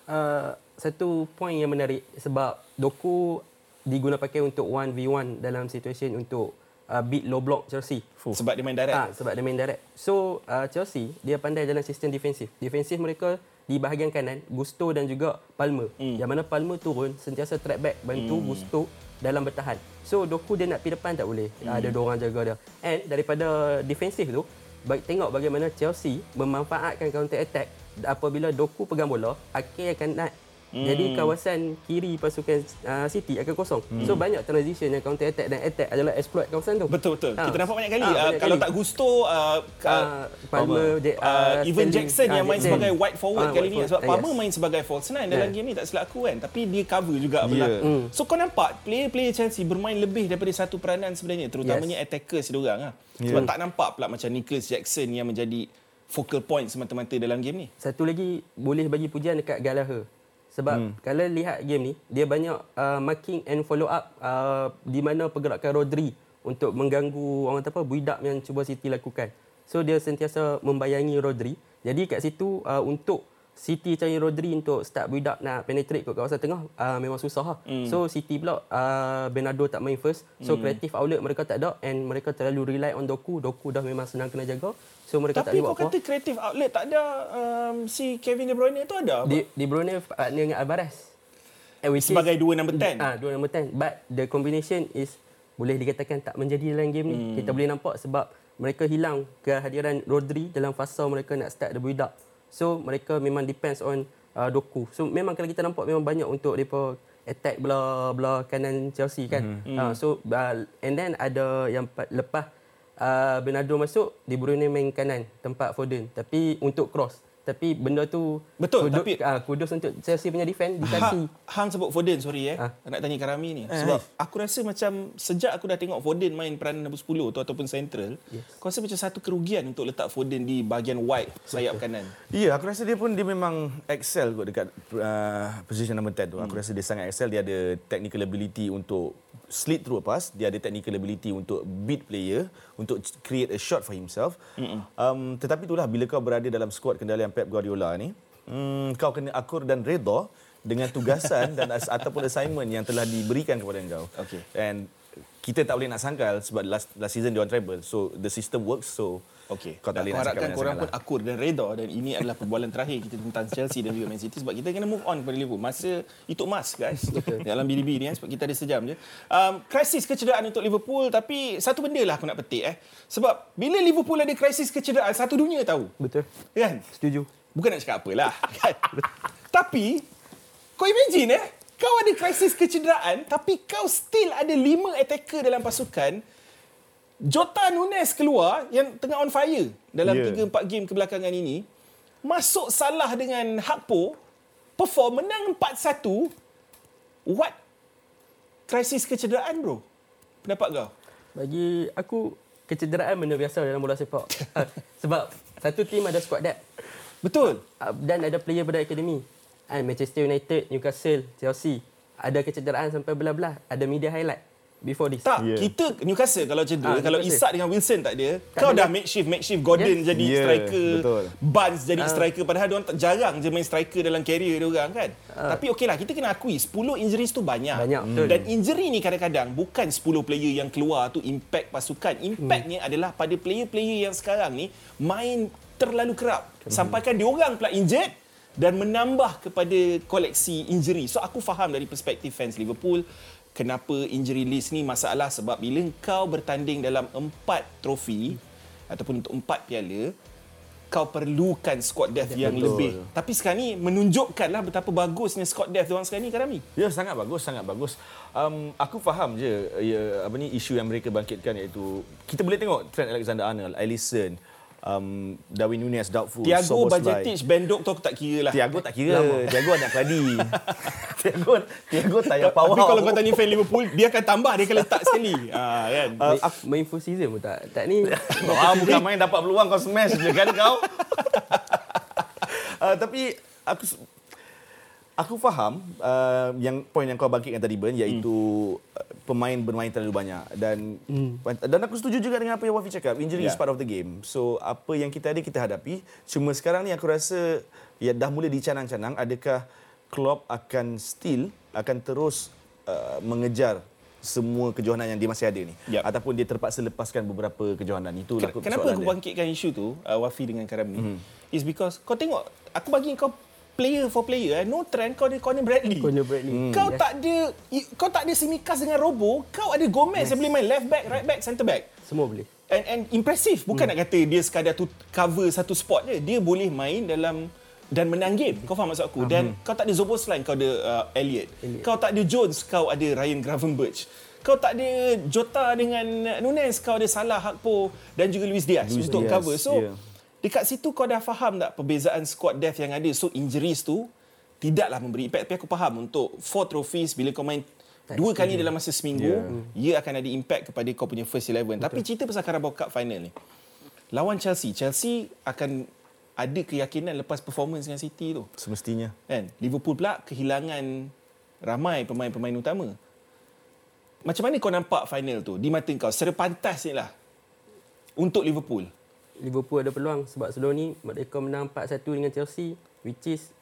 Uh, satu poin yang menarik sebab Doku diguna pakai untuk 1v1 dalam situasi untuk uh, beat low block Chelsea. Sebab dia main direct. Ah, sebab dia main direct. So uh, Chelsea dia pandai dalam sistem defensif. Defensif mereka di bahagian kanan Gusto dan juga Palmer. Hmm. Yang mana Palmer turun sentiasa track back bantu Gusto dalam bertahan. So Doku dia nak pergi depan tak boleh. Hmm. Ada dua orang jaga dia. And daripada defensif tu baik tengok bagaimana Chelsea memanfaatkan counter attack apabila Doku pegang bola, Ake akan naik Hmm. Jadi kawasan kiri pasukan uh, City akan kosong. So banyak transition yang counter attack dan attack adalah exploit kawasan tu. Betul betul. Ah. Kita nampak banyak kali. Ah, Ah, banyak kalau kali. tak Gusto uh, Ah, Palmer, Jack- uh, ah, even Sterling, Jackson yang ah, main Jackson. sebagai wide forward Ah, kali wide ni sebab Ah, Palmer yes. main sebagai false nine dalam Yeah. game ni tak silap aku kan tapi dia cover juga belah. Yeah. Hmm. So kau nampak player-player Chelsea bermain lebih daripada satu peranan sebenarnya terutamanya attackers dia orang ah. Sebab tak nampak pula macam Nicholas Jackson yang menjadi focal point semata-mata dalam game ni. Satu lagi boleh bagi pujian dekat Gallagher. Sebab hmm. kalau lihat game ni, dia banyak uh, marking and follow up uh, di mana pergerakan Rodri untuk mengganggu orang apa build up yang cuba City lakukan. So dia sentiasa membayangi Rodri. Jadi kat situ uh, untuk City cari Rodri untuk start build up nak penetrate ke kawasan tengah uh, memang susah lah. Mm. So City pula uh, Bernardo tak main first. So mm. creative outlet mereka tak ada and mereka terlalu rely on Doku. Doku dah memang senang kena jaga. So mereka tak Tapi kau buat apa. kata creative outlet tak ada um, si Kevin De Bruyne tu ada apa? Di, Di Bruyne partner dengan Alvarez. Sebagai is, dua number 10. Ah, dua number 10. But the combination is boleh dikatakan tak menjadi dalam game ni. Hmm. Kita boleh nampak sebab mereka hilang kehadiran Rodri dalam fasa mereka nak start the build up. So mereka memang depends on uh, Doku. So memang kalau kita nampak memang banyak untuk depa attack belah belah kanan Chelsea kan. Hmm. Uh, so uh, and then ada yang pa- lepas uh, Bernardo masuk, De Bruyne main kanan tempat Foden. Tapi untuk cross. Tapi benda tu Betul, kudus, tapi- uh, kudus untuk Chelsea punya defend dikasih. Ha, hang sebut Foden, sorry eh. Ah. Nak tanya Karami ni. Sebab aku rasa macam sejak aku dah tengok Foden main peranan nombor 10 tu ataupun central, yes. kau rasa macam satu kerugian untuk letak Foden di bahagian wide sayap kanan. Ya, aku rasa dia pun dia memang excel kot dekat uh, position number 10 tu. Aku rasa dia sangat excel. Dia ada technical ability untuk slit through a pass. Dia ada technical ability untuk beat player, untuk create a shot for himself. Um, tetapi itulah bila kau berada dalam skuad kendalian Pep Guardiola ni, hmm, kau kena akur dan redha dengan tugasan dan as- ataupun assignment yang telah diberikan kepada kau. Okey. And kita tak boleh nak sangkal sebab last last season dia on treble. So the system works. So Okey. kau tak boleh nak harapkan korang pun lah. akur dan reda dan ini adalah perbualan terakhir kita tentang Chelsea dan juga Man City sebab kita kena move on kepada Liverpool. Masa itu emas guys dalam BDB ni kan sebab kita ada sejam je. Um, krisis kecederaan untuk Liverpool tapi satu benda lah aku nak petik eh. Sebab bila Liverpool ada krisis kecederaan satu dunia tahu. Betul. Kan? Setuju. Bukan nak cakap apalah. Kan? tapi kau imagine eh kau ada krisis kecederaan tapi kau still ada lima attacker dalam pasukan Jota Nunes keluar yang tengah on fire dalam Ya. 3 4 game kebelakangan ini. Masuk salah dengan Hakpo, perform menang 4-1. What krisis kecederaan bro? Pendapat kau? Bagi aku kecederaan benda biasa dalam bola sepak. Ah, Sebab satu tim ada squad depth Betul. ah, dan ada player pada akademi. Ah, Manchester United, Newcastle, Chelsea ada kecederaan sampai belah-belah. Ada media highlight before this. Tak, Ya. kita Newcastle kalau cedera, Ah, kalau Newcastle. Isak dengan Wilson tak ada, Tak kau ada. dah makeshift, makeshift Gordon Yes. jadi Ya, striker, betul. Barnes jadi Ah. striker padahal dia orang tak jarang je main striker dalam career dia orang kan. Tapi okeylah, kita kena akui 10 injuries tu banyak. Ah. Banyak, betul. Dan injury ni kadang-kadang bukan 10 player yang keluar tu impact pasukan. Impactnya Hmm. adalah pada player-player yang sekarang ni main terlalu kerap. Sampaikan dia orang pula injured dan menambah kepada koleksi injury. So aku faham dari perspektif fans Liverpool kenapa injury list ni masalah sebab bila kau bertanding dalam empat trofi ataupun untuk empat piala kau perlukan squad depth yang Betul. lebih. Tapi sekarang ni menunjukkanlah betapa bagusnya squad depth orang sekarang ni Karami. Ya sangat bagus sangat bagus. Um, aku faham je ya, apa ni isu yang mereka bangkitkan iaitu kita boleh tengok Trent Alexander-Arnold, Alisson, um, Darwin Nunez doubtful. Tiago. Bajetic, Bendok tu aku tak kira lah. Tiago tak kira. Tiago anak keladi. Tiago Tiago tak payah power. Tapi kalau kau tanya fan Liverpool, dia akan tambah, dia akan letak sekali. Ah, kan? Uh, Main, main full season pun tak. Tak ni. Wah, bukan main dapat peluang kau smash je kan kau. uh, tapi aku aku faham uh, yang poin yang kau bangkitkan tadi Ben iaitu hmm. pemain bermain terlalu banyak dan hmm. dan aku setuju juga dengan apa yang Wafi cakap injury yeah. is Ya. part of the game. So apa yang kita ada kita hadapi. Cuma sekarang ni aku rasa ya dah mula dicanang-canang adakah Klopp akan still akan terus uh, mengejar semua kejohanan yang dia masih ada ni Yap. ataupun dia terpaksa lepaskan beberapa kejohanan itulah Ken- Kenapa aku soalan dia. bangkitkan isu tu, uh, Wafi dengan Karam ni? Mhm. Mm-hmm. Is because kau tengok, aku bagi kau player for player, eh. no trend kau ada Conor Bradley. Conor Bradley. Hmm. Kau Yes. tak ada kau tak ada Simikas dengan Robo, kau ada Gomez yes. yang boleh main left back, right back, centre back. Semua boleh. And and impressive. Bukan hmm. nak kata dia sekadar tu cover satu spot je. Dia boleh main dalam dan menang game. Kau faham maksud aku? Dan kau tak ada Zoboslai, kau ada uh, Elliot. Elliot. Kau tak ada Jones, kau ada Ryan Gravenberch. Kau tak ada Jota dengan Nunes, kau ada Salah, Hakpo dan juga Luis Diaz Luis untuk Diaz, cover. So, yeah. Dekat situ kau dah faham tak perbezaan squad depth yang ada. So, injuries tu tidaklah memberi impact. Tapi aku faham untuk four trophies bila kau main dua kali dalam masa seminggu, yeah. ia akan ada impact kepada kau punya first eleven. Tapi cerita pasal Carabao Cup final ni. Lawan Chelsea, Chelsea akan ada keyakinan lepas performance dengan City tu. semestinya Kan? Liverpool pula kehilangan ramai pemain-pemain utama. Macam mana kau nampak final tu di mata kau? Secara pantas ni lah untuk Liverpool. Liverpool ada peluang sebab sebelum ni mereka menang 4-1 dengan Chelsea which is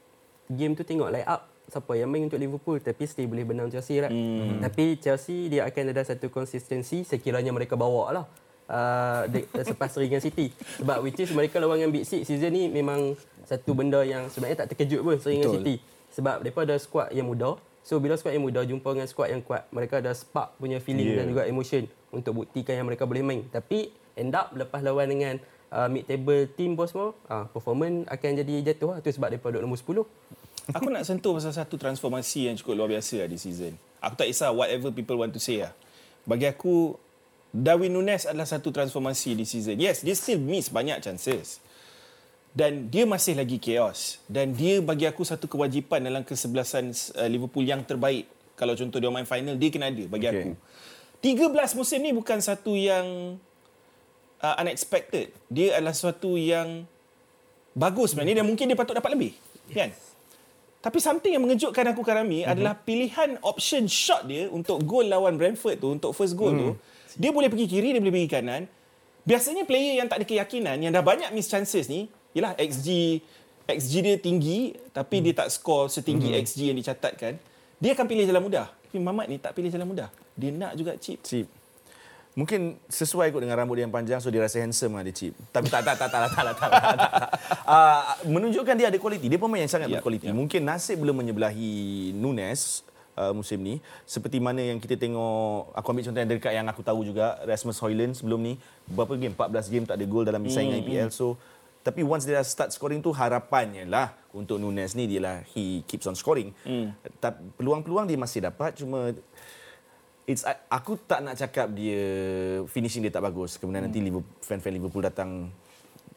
game tu tengok line up siapa yang main untuk Liverpool tapi still boleh benang Chelsea right. Hmm. Tapi Chelsea dia akan ada satu konsistensi sekiranya mereka bawa lah uh, de, selepas seri dengan City. Sebab which is mereka lawan dengan Big Six season ni memang satu benda yang sebenarnya tak terkejut pun seri dengan City. Sebab mereka ada squad yang muda. So bila squad yang muda jumpa dengan squad yang kuat, mereka ada spark punya feeling yeah. dan juga emotion untuk buktikan yang mereka boleh main. Tapi end up lepas lawan dengan uh, mid table team Bosmo, uh, performance akan jadi jatuh lah. Tu sebab mereka duduk nombor 10. Aku nak sentuh pasal satu transformasi yang cukup luar biasa lah di season. Aku tak kisah whatever people want to say lah. Bagi aku, Darwin Nunes adalah satu transformasi di season. Yes, dia still miss banyak chances. Dan dia masih lagi chaos. Dan dia bagi aku satu kewajipan dalam kesebelasan uh, Liverpool yang terbaik. Kalau contoh dia main final, dia kena ada bagi Okay. aku. 13 musim ni bukan satu yang uh, unexpected. Dia adalah sesuatu yang bagus sebenarnya dan mungkin dia patut dapat lebih. Kan? Tapi something yang mengejutkan aku Karami mm-hmm. adalah pilihan option shot dia untuk gol lawan Brentford tu, untuk first goal mm. tu. Dia boleh pergi kiri, dia boleh pergi kanan. Biasanya player yang tak ada keyakinan, yang dah banyak miss chances ni, ialah XG XG dia tinggi tapi mm. dia tak score setinggi mm-hmm. XG yang dicatatkan. Dia akan pilih jalan mudah. Tapi Mamat ni tak pilih jalan mudah. Dia nak juga chip. Chip. Mungkin sesuai kot dengan rambut dia yang panjang so dia rasa handsome lah dia Chip. Tapi tak tak tak tak tak tak tak. tak, tak. Uh, menunjukkan dia ada kualiti. Dia pemain yang sangat Yap, berkualiti. yap. Mungkin nasib belum menyebelahi Nunes uh, musim ni seperti mana yang kita tengok aku ambil contoh yang dekat yang aku tahu juga Rasmus Højlund sebelum ni berapa game 14 game tak ada gol dalam persaingan Hmm, IPL so tapi once dia start scoring tu harapannya lah untuk Nunes ni dia lah he keeps on scoring. Hmm. Peluang-peluang dia masih dapat cuma It's aku tak nak cakap dia finishing dia tak bagus. Kemudian nanti Liverpool, fan-fan Liverpool datang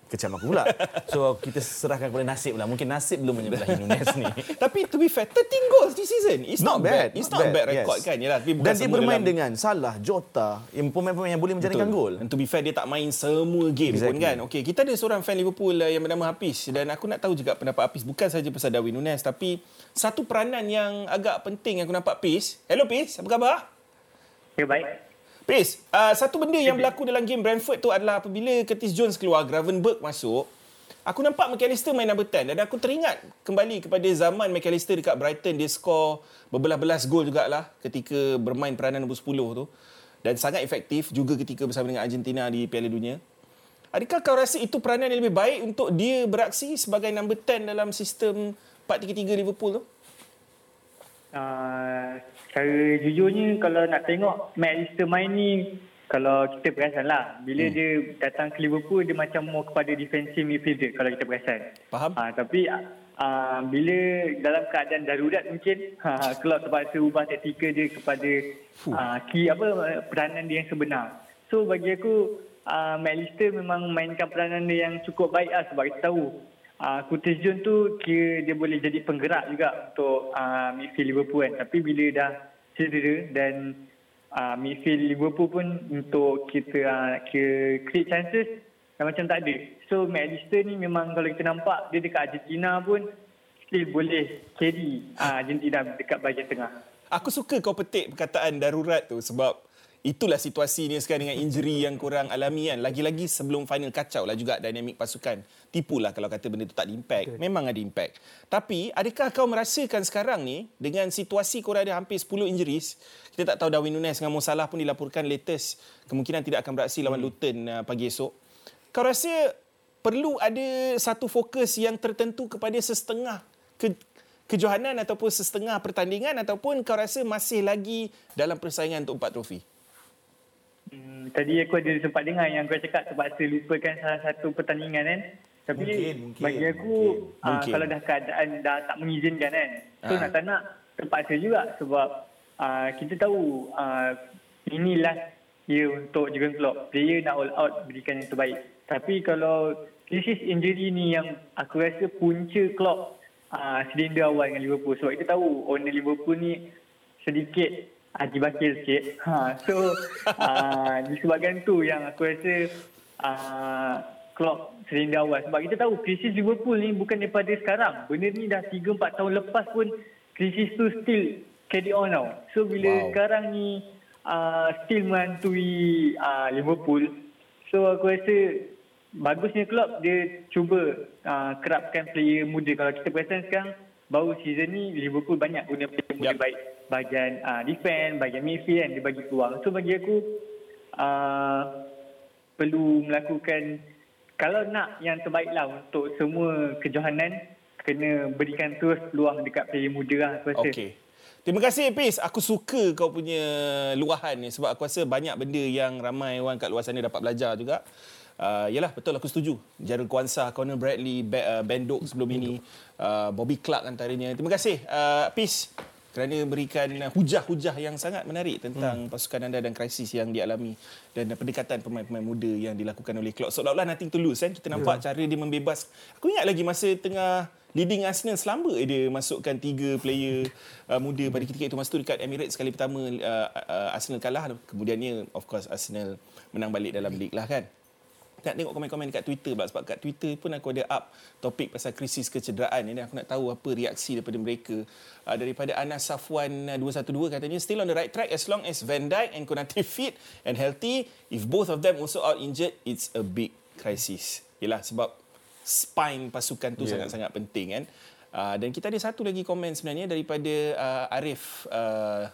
kecam aku pula. So kita serahkan kepada nasib lah. Mungkin nasib belum menyebelahi Nunes ni. Tapi to be fair, 13 goals this season. It's not, bad. It's not, a bad record yes. kan. Yalah, tapi Dan dia bermain dalam- dengan Salah, Jota, yang pemain-pemain yang boleh menjadikan gol. And to be fair, dia tak main semua game exactly. pun kan. Okey, kita ada seorang fan Liverpool uh, yang bernama Hafiz dan aku nak tahu juga pendapat Hafiz bukan saja pasal Darwin Nunes tapi satu peranan yang agak penting yang aku nampak Hafiz. Hello Hafiz, apa khabar? Ya, baik. Hafiz, uh, satu benda yang berlaku dalam game Brentford tu adalah apabila Curtis Jones keluar, Gravenberg masuk, aku nampak McAllister main number 10 dan aku teringat kembali kepada zaman McAllister dekat Brighton dia skor berbelas-belas gol jugalah ketika bermain peranan nombor 10 tu dan sangat efektif juga ketika bersama dengan Argentina di Piala Dunia. Adakah kau rasa itu peranan yang lebih baik untuk dia beraksi sebagai number 10 dalam sistem 4-3-3 Liverpool tu? Uh, cara jujurnya kalau nak tengok McAllister main ni kalau kita perasan lah bila hmm. dia datang ke Liverpool dia macam more kepada defensive midfielder kalau kita perasan. Faham? Uh, tapi uh, bila dalam keadaan darurat mungkin uh, Klopp terpaksa ubah taktikal dia kepada uh, key apa peranan dia yang sebenar. So bagi aku uh, McAllister memang mainkan peranan dia yang cukup baik lah sebab kita tahu uh, Curtis Jones tu kira dia boleh jadi penggerak juga untuk uh, midfield Liverpool kan. Tapi bila dah cedera dan uh, midfield Liverpool pun untuk kita uh, kira create chances dah macam tak ada. So McAllister ni memang kalau kita nampak dia dekat Argentina pun still boleh carry uh, Argentina dekat bahagian tengah. Aku suka kau petik perkataan darurat tu sebab itulah situasi ni sekarang dengan injury yang kurang alami kan. Lagi-lagi sebelum final kacau lah juga dinamik pasukan. Tipulah kalau kata benda tu tak ada impact. Memang ada impact. Tapi adakah kau merasakan sekarang ni dengan situasi korang ada hampir 10 injuries. Kita tak tahu Darwin Nunes dengan Mo Salah pun dilaporkan latest. Kemungkinan tidak akan beraksi lawan Luton uh, pagi esok. Kau rasa perlu ada satu fokus yang tertentu kepada sesetengah ke, kejohanan ataupun sesetengah pertandingan ataupun kau rasa masih lagi dalam persaingan untuk empat trofi? Hmm, tadi aku ada sempat dengar yang kau cakap terpaksa lupakan salah satu pertandingan kan. Tapi Mungkin, mungkin, bagi aku mungkin. ah, Mungkin. kalau dah keadaan dah tak mengizinkan kan. So Ah. nak tak nak terpaksa juga sebab ah, kita tahu ah, ini last year untuk Jurgen Klopp. Player nak all out berikan yang terbaik. Tapi kalau krisis injury ni yang aku rasa punca Klopp uh, silinder awal dengan Liverpool. Sebab kita tahu owner Liverpool ni sedikit haji bakil sikit. Ha, so uh, disebabkan tu yang aku rasa uh, Klopp silinder awal. Sebab kita tahu krisis Liverpool ni bukan daripada sekarang. Benda ni dah 3-4 tahun lepas pun krisis tu still carry on tau. So bila wow. sekarang ni uh, still menghantui uh, Liverpool. So aku rasa bagusnya Klopp dia cuba uh, kerapkan player muda. Kalau kita perasan sekarang baru season ni Liverpool banyak guna player muda Yep. baik bahagian uh, defend, bahagian midfield kan dia bagi peluang. So bagi aku uh, perlu melakukan kalau nak yang terbaik lah untuk semua kejohanan kena berikan terus peluang dekat player muda lah aku rasa. Okey. Terima kasih Pis. Aku suka kau punya luahan ni sebab aku rasa banyak benda yang ramai orang kat luar sana dapat belajar juga. Uh, yalah betul aku setuju. Jared Kwanzaa, Conor Bradley, Be- uh, Ben Doak sebelum ini, uh, Bobby Clark antaranya. Terima kasih uh, Pis kerana berikan uh, hujah-hujah yang sangat menarik tentang hmm. pasukan anda dan krisis yang dialami dan pendekatan pemain-pemain muda yang dilakukan oleh Klopp. Seolah-olah nothing to lose kan. Kita nampak yeah. cara dia membebas. Aku ingat lagi masa tengah leading Arsenal selamba dia masukkan tiga player uh, muda pada ketika itu masa tu dekat Emirates sekali pertama uh, uh, Arsenal kalah kemudiannya of course Arsenal menang balik dalam league lah kan nak tengok komen-komen dekat Twitter pula sebab kat Twitter pun aku ada up topik pasal krisis kecederaan ni dan aku nak tahu apa reaksi daripada mereka. Uh, daripada Anas Safwan uh, 212 katanya still on the right track as long as Van Dijk and Konate fit and healthy. If both of them also out injured it's a big crisis. Yelah sebab spine pasukan tu Yeah. sangat-sangat penting kan? Uh, dan kita ada satu lagi komen sebenarnya daripada uh, Arif uh,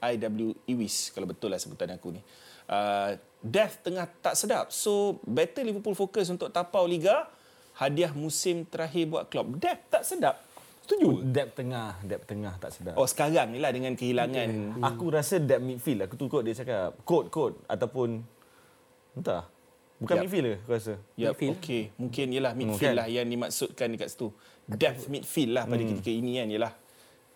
IW Iwis kalau betul lah sebutan aku ni. Uh, Death tengah tak sedap. So, better Liverpool fokus untuk tapau Liga. Hadiah musim terakhir buat Klopp. Death tak sedap. Setuju? Depth tengah, depth tengah tak sedap. Oh, sekarang ni lah dengan kehilangan... Aku rasa depth midfield. Aku tukar dia cakap code code ataupun entah. Bukan Yap. midfield ke aku rasa. Ya, okey. Mungkin ialah midfield kan? lah yang dimaksudkan dekat situ. Depth midfield lah pada ketika ini kan ialah.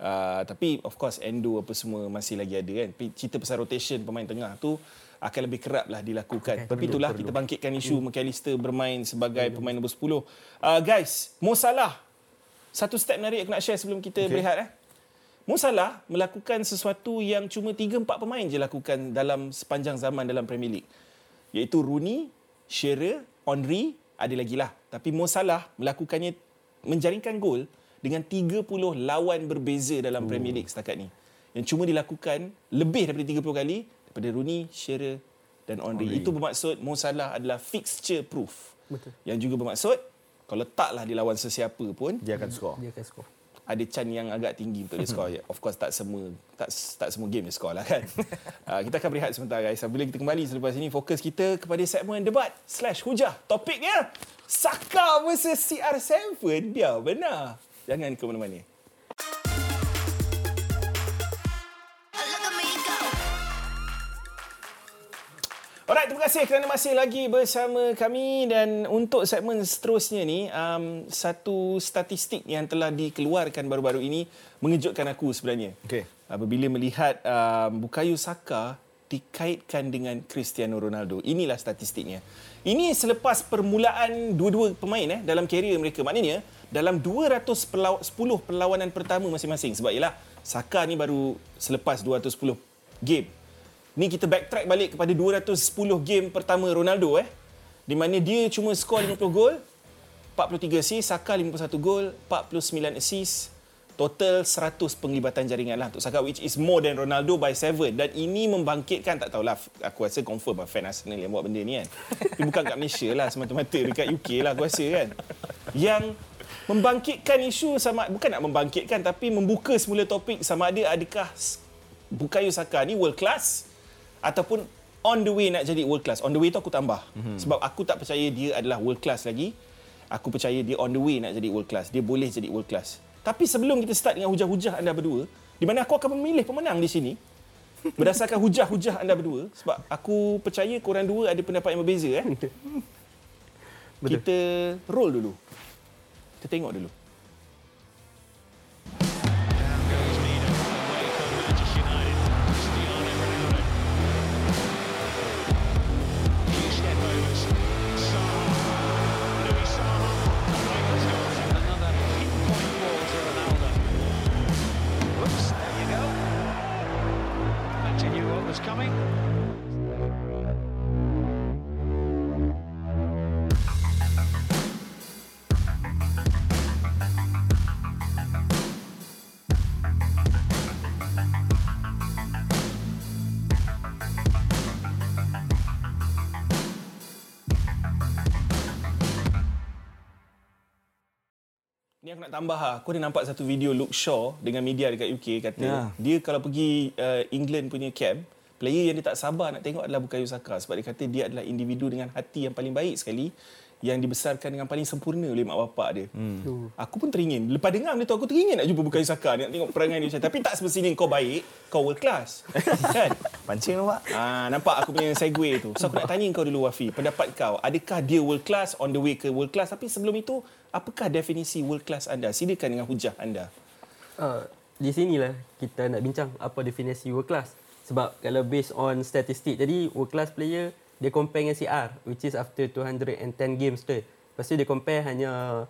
Uh, tapi of course Endo apa semua masih lagi ada kan. Cerita pasal rotation pemain tengah tu akan lebih kerap lah dilakukan. Okay, tapi itulah kita bangkitkan isu hmm. McAllister bermain sebagai hmm. pemain nombor 10. Uh, guys, Mo Salah. Satu step menarik aku nak share sebelum kita okay. berehat eh. Mo Salah melakukan sesuatu yang cuma 3-4 pemain je lakukan dalam sepanjang zaman dalam Premier League. Iaitu Rooney, Shearer, Henry, ada lagi lah. Tapi Mo Salah melakukannya menjaringkan gol dengan 30 lawan berbeza dalam Premier League setakat ni. Yang cuma dilakukan lebih daripada 30 kali daripada Rooney, Shearer dan Henry. Henry. Itu bermaksud Mo Salah adalah fixture proof. Betul. Yang juga bermaksud kalau letaklah dia lawan sesiapa pun Dia akan score. Dia akan skor. ada chan yang agak tinggi untuk dia skor. Of course tak semua tak tak semua game dia skor lah kan. uh, kita akan berehat sebentar guys. Bila kita kembali selepas ini fokus kita kepada segmen debat slash hujah. Topiknya Saka versus CR7. Dia benar. Jangan ke mana-mana. Alright, terima kasih kerana masih lagi bersama kami dan untuk segmen seterusnya ni um, satu statistik yang telah dikeluarkan baru-baru ini mengejutkan aku sebenarnya. Okey. Apabila melihat um, Bukayo Saka dikaitkan dengan Cristiano Ronaldo. Inilah statistiknya. Ini selepas permulaan dua-dua pemain eh dalam karier mereka. Maknanya dalam 210 perlawanan pertama masing-masing sebab ialah Saka ni baru selepas 210 game. Ni kita backtrack balik kepada 210 game pertama Ronaldo eh. Di mana dia cuma skor 50 gol, 43 assist, Saka 51 gol, 49 assist, total 100 penglibatan jaringan lah untuk Saka which is more than Ronaldo by 7 dan ini membangkitkan tak tahulah aku rasa confirm lah fan Arsenal yang buat benda ni kan. Tapi bukan kat Malaysia lah semata-mata dekat UK lah aku rasa kan. Yang membangkitkan isu sama bukan nak membangkitkan tapi membuka semula topik sama ada adakah Bukayo Saka ni world class ataupun on the way nak jadi world class. On the way tu aku tambah. Mm-hmm. Sebab aku tak percaya dia adalah world class lagi. Aku percaya dia on the way nak jadi world class. Dia boleh jadi world class. Tapi sebelum kita start dengan hujah-hujah anda berdua, di mana aku akan memilih pemenang di sini berdasarkan hujah-hujah anda berdua sebab aku percaya korang dua ada pendapat yang berbeza eh. Kita roll dulu. Kita tengok dulu. Coming. Ni aku nak tambah lah. Aku ada nampak satu video Luke Shaw dengan media dekat UK kata Ya. dia kalau pergi uh, England punya camp, player yang dia tak sabar nak tengok adalah Bukayo Saka sebab dia kata dia adalah individu dengan hati yang paling baik sekali yang dibesarkan dengan paling sempurna oleh mak bapak dia. Hmm. Aku pun teringin. Lepas dengar benda tu aku teringin nak jumpa Bukayo Saka nak tengok perangai dia macam tapi tak semestinya kau baik, kau world class. kan? Pancing nampak? Ah, nampak aku punya segue tu. So aku nak tanya kau dulu Wafi, pendapat kau, adakah dia world class on the way ke world class tapi sebelum itu apakah definisi world class anda? Silakan dengan hujah anda. Uh, di sinilah kita nak bincang apa definisi world class. Sebab kalau based on statistik tadi, world class player dia compare dengan CR which is after 210 games tu. Lepas tu dia compare hanya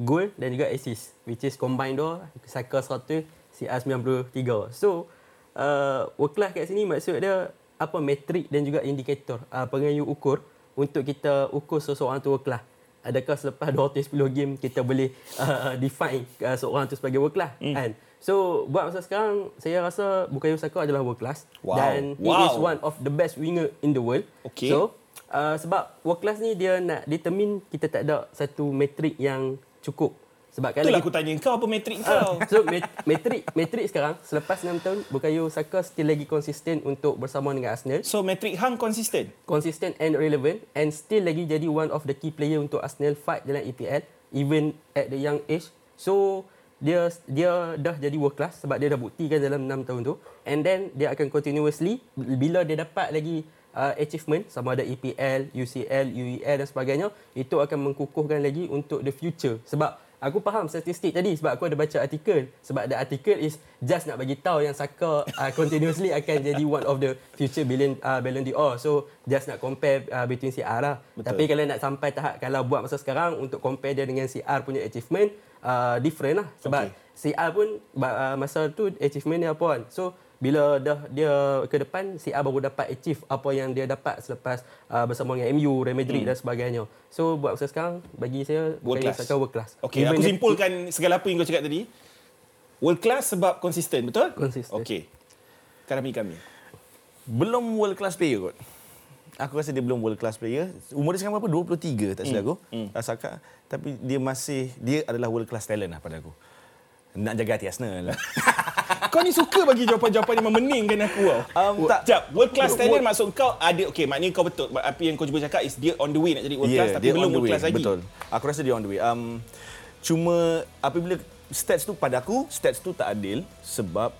goal dan juga assist which is combine tu Saka 100, CR 93. So uh, world class kat sini maksud dia apa metrik dan juga indikator uh, pengayu ukur untuk kita ukur seseorang tu world class. Adakah selepas 210 game kita boleh uh, define uh, seorang tu sebagai world class mm. kan? So buat masa sekarang saya rasa Bukayo Saka adalah world class Wow. dan he is one of the best winger in the world. Okay. So uh, sebab world class ni dia nak determine kita tak ada satu metrik yang cukup. Sebab kalau Itulah kita- aku tanya kau apa metrik kau. so met- metrik metrik sekarang selepas 6 tahun Bukayo Saka still lagi konsisten untuk bersama dengan Arsenal So metrik hang konsisten. consistent and relevant and still lagi jadi one of the key player untuk Arsenal fight dalam EPL even at the young age so dia dia dah jadi world class sebab dia dah buktikan dalam 6 tahun tu and then dia akan continuously bila dia dapat lagi uh, achievement sama ada EPL, UCL, UEL dan sebagainya itu akan mengkukuhkan lagi untuk the future sebab Aku faham statistik tadi sebab aku ada baca artikel. Sebab the article is just nak bagi tahu yang Saka uh, continuously akan jadi one of the future billion uh, Ballon d'Or. So just nak compare uh, between CR lah. Betul. Tapi kalau nak sampai tahap kalau buat masa sekarang untuk compare dia dengan CR punya achievement uh, different lah. Sebab okay. CR pun uh, masa tu achievement dia apa kan. So bila dah dia ke depan CR baru dapat achieve apa yang dia dapat selepas uh, bersama dengan MU, Real Madrid hmm. dan sebagainya. So buat masa sekarang bagi saya World class. Saka world class. Okey, Even aku dia- simpulkan segala apa yang kau cakap tadi. World class sebab konsisten, betul? Konsisten. Okey. Kami kami. Belum world class player kot. Aku rasa dia belum world class player. Umur dia sekarang berapa? 23 tak silap aku. Mm. Saka. Tapi dia masih dia adalah world class talent lah pada aku. Nak jaga hati Arsenal. Kau ni suka bagi jawapan-jawapan yang memeningkan aku tau. Um, tak. Sekejap, world class talent maksud kau ada, okey maknanya kau betul. Apa yang kau cuba cakap is dia on the way nak jadi world class tapi belum world way. class lagi. Betul. Aku rasa dia on the way. Um, cuma apabila stats tu pada aku, stats tu tak adil sebab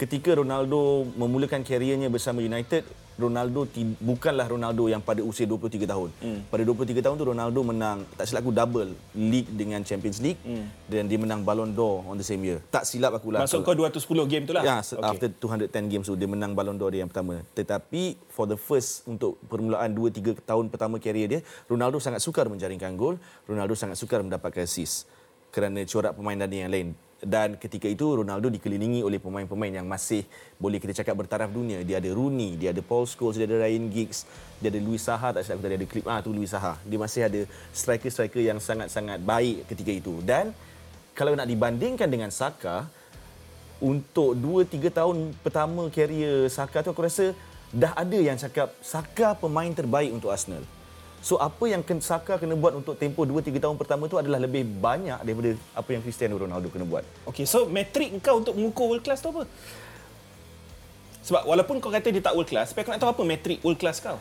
ketika Ronaldo memulakan kariernya bersama United, Ronaldo bukanlah Ronaldo yang pada usia 23 tahun. Hmm. Pada 23 tahun tu Ronaldo menang tak silap aku double league dengan Champions League hmm. dan dia menang Ballon d'Or on the same year. Tak silap aku lah. Maksud kau 210 game tu lah? Ya, okay. after 210 games tu dia menang Ballon d'Or dia yang pertama. Tetapi for the first untuk permulaan 2 3 tahun pertama karier dia, Ronaldo sangat sukar menjaringkan gol, Ronaldo sangat sukar mendapatkan assist kerana corak permainan dia yang lain. Dan ketika itu Ronaldo dikelilingi oleh pemain-pemain yang masih boleh kita cakap bertaraf dunia. Dia ada Rooney, dia ada Paul Scholes, dia ada Ryan Giggs, dia ada Luis Saha, tak silap tadi ada klip ah tu Luis Saha. Dia masih ada striker-striker yang sangat-sangat baik ketika itu. Dan kalau nak dibandingkan dengan Saka, untuk 2-3 tahun pertama karier Saka tu aku rasa dah ada yang cakap Saka pemain terbaik untuk Arsenal. So apa yang Saka kena buat untuk tempoh 2-3 tahun pertama tu adalah lebih banyak daripada apa yang Cristiano Ronaldo kena buat. Okay, so metrik kau untuk mengukur world class tu apa? Sebab walaupun kau kata dia tak world class, tapi aku nak tahu apa metrik world class kau?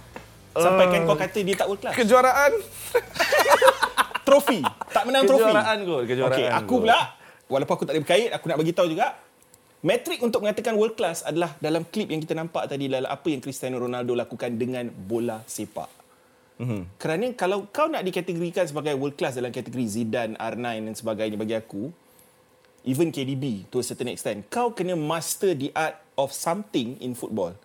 Sampaikan kau kata dia tak world class. Kejuaraan. Trofi. Tak menang trofi. Kejuaraan kot, kejuaraan Okey, aku pula walaupun aku tak ada berkait, aku nak bagi tahu juga metrik untuk mengatakan world class adalah dalam klip yang kita nampak tadi adalah apa yang Cristiano Ronaldo lakukan dengan bola sepak. Mm-hmm. Kerana kalau kau nak dikategorikan sebagai world class dalam kategori Zidane, R9 dan sebagainya bagi aku, even KDB to a certain extent, kau kena master the art of something in football.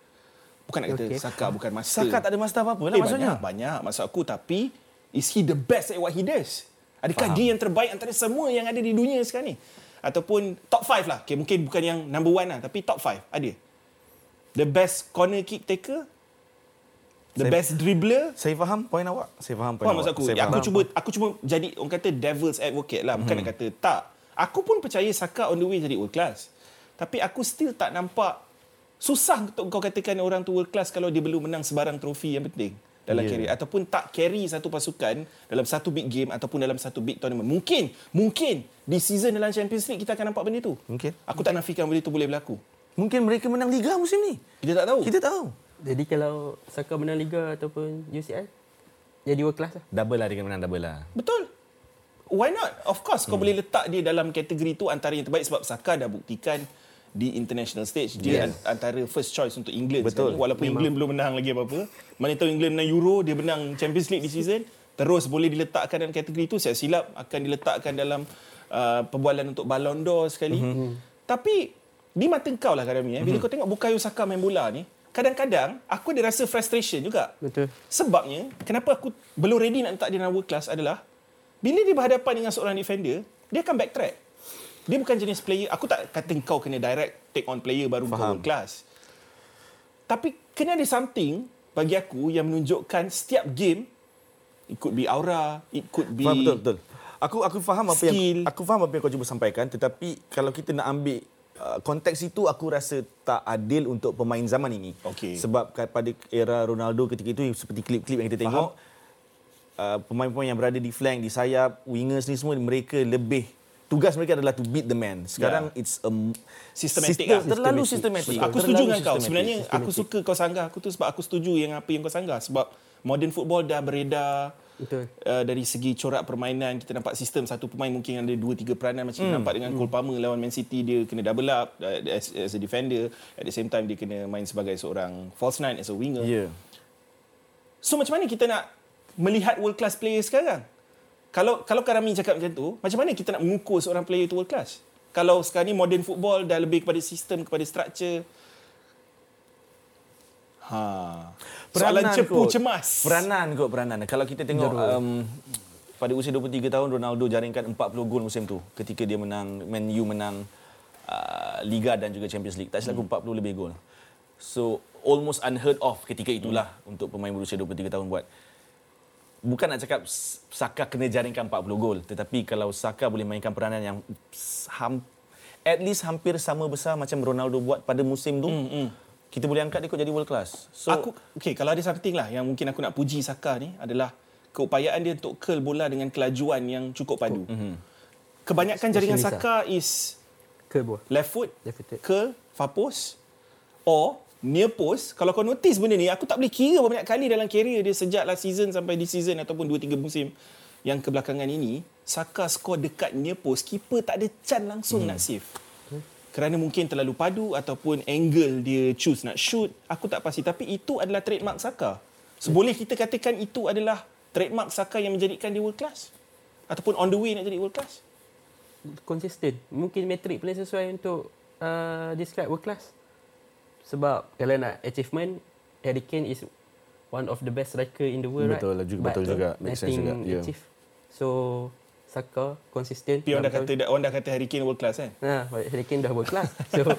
Bukan nak kata Okey. Saka bukan master. Saka tak ada master apa-apa lah Eh, maksudnya. Banyak, banyak maksud aku tapi is he the best at what he does? Adakah Faham. dia yang terbaik antara semua yang ada di dunia sekarang ni? Ataupun top 5 lah. Okay, mungkin bukan yang number one lah tapi top 5 ada. The best corner kick taker, the Saya- best dribbler. Saya faham poin awak. Saya faham poin Faham awak. maksud aku? Saya Ya, aku faham. cuba aku cuma jadi orang kata devil's advocate lah. Bukan Mhm. nak kata tak. Aku pun percaya Saka on the way jadi world class. Tapi aku still tak nampak susah untuk kau katakan orang tu world class kalau dia belum menang sebarang trofi yang penting dalam yeah. career ataupun tak carry satu pasukan dalam satu big game ataupun dalam satu big tournament. Mungkin, mungkin di season dalam Champions League kita akan nampak benda tu. Mungkin. Aku tak nafikan benda tu boleh berlaku. Mungkin mereka menang liga musim ni. Kita tak tahu. Kita tahu. Jadi kalau Saka menang Liga ataupun UCL, jadi world class lah. Double lah kena menang double lah. Betul. Why not? Of course, kau boleh letak dia dalam kategori tu antara yang terbaik sebab Saka dah buktikan di international stage dia Yes. an- antara first choice untuk England Betul. sekarang ni. walaupun England belum menang lagi apa-apa mana tahu England menang Euro dia menang Champions League di season terus boleh diletakkan dalam kategori tu saya silap akan diletakkan dalam uh, perbualan untuk Ballon d'Or sekali mm-hmm. tapi di mata kau lah Kadami eh, bila kau tengok Bukayo Saka main bola ni kadang-kadang aku ada rasa frustration juga Betul. Sebabnya, kenapa aku belum ready nak letak dia dalam world class adalah bila dia berhadapan dengan seorang defender, dia akan backtrack. Dia bukan jenis player, aku tak kata kau kena direct take on player baru Faham. world class. Tapi kena ada something bagi aku yang menunjukkan setiap game it could be aura, it could be Faham betul betul. Aku aku faham apa skill. yang aku faham apa yang kau cuba sampaikan tetapi kalau kita nak ambil konteks itu aku rasa tak adil untuk pemain zaman ini. Okey. Sebab pada era Ronaldo ketika itu seperti klip-klip yang kita tengok uh, pemain-pemain yang berada di flank, di sayap, wingers ni semua mereka lebih tugas mereka adalah to beat the man. Sekarang Ya. it's a m- Sistematik sistem, lah. terlalu sistematik. Aku Terlalu setuju dengan kau. Sebenarnya aku suka kau sanggah aku tu sebab aku setuju yang apa yang kau sanggah sebab modern football dah beredar Betul. Uh, dari segi corak permainan kita nampak sistem satu pemain mungkin ada dua tiga peranan macam hmm. nampak dengan Cole Palmer lawan Man City dia kena double up uh, as, as a defender at the same time dia kena main sebagai seorang false nine as a winger. Yeah. So macam mana kita nak melihat world class player sekarang? Kalau kalau Karami cakap macam tu, macam mana kita nak mengukur seorang player itu world class? Kalau sekarang ni modern football dah lebih kepada sistem, kepada structure. Ha. Soalan cepu kot. cemas. Peranan kot peranan. Kalau kita tengok um, pada usia 23 tahun Ronaldo jaringkan 40 gol musim tu ketika dia menang Man U menang uh, Liga dan juga Champions League. Tak silap aku 40 lebih gol. So almost unheard of ketika itulah untuk pemain berusia 23 tahun buat. Bukan nak cakap Saka kena jaringkan 40 gol, tetapi kalau Saka boleh mainkan peranan yang ham, at least hampir sama besar macam Ronaldo buat pada musim tu, mm, mm. Kita boleh angkat dia kot jadi world class. So aku okey kalau ada something lah yang mungkin aku nak puji Saka ni adalah keupayaan dia untuk curl bola dengan kelajuan yang cukup padu. Mm-hmm. Kebanyakan jaringan Saka is Ke buah. left foot, Left footed. curl, far post or near post. Kalau kau notice benda ni, aku tak boleh kira berapa banyak kali dalam career dia sejak last season sampai this season ataupun 2-3 musim yang kebelakangan ini, Saka skor dekat near post, keeper tak ada chance langsung hmm. nak save. Kerana mungkin terlalu padu ataupun angle dia choose nak shoot. Aku tak pasti. Tapi itu adalah trademark Saka. Seboleh kita katakan itu adalah trademark Saka yang menjadikan dia world class? Ataupun on the way nak jadi world class? Konsisten. Mungkin metrik paling sesuai untuk uh, describe world class. Sebab kalau nak achievement, Harry Kane is one of the best striker in the world, Betul right? lah juga, betul juga. Make sense juga, achieve. So, Saka konsisten. Tapi orang dah kata, orang dah kata Harry Kane world class kan? Nah, Harry Kane dah world class. So, uh,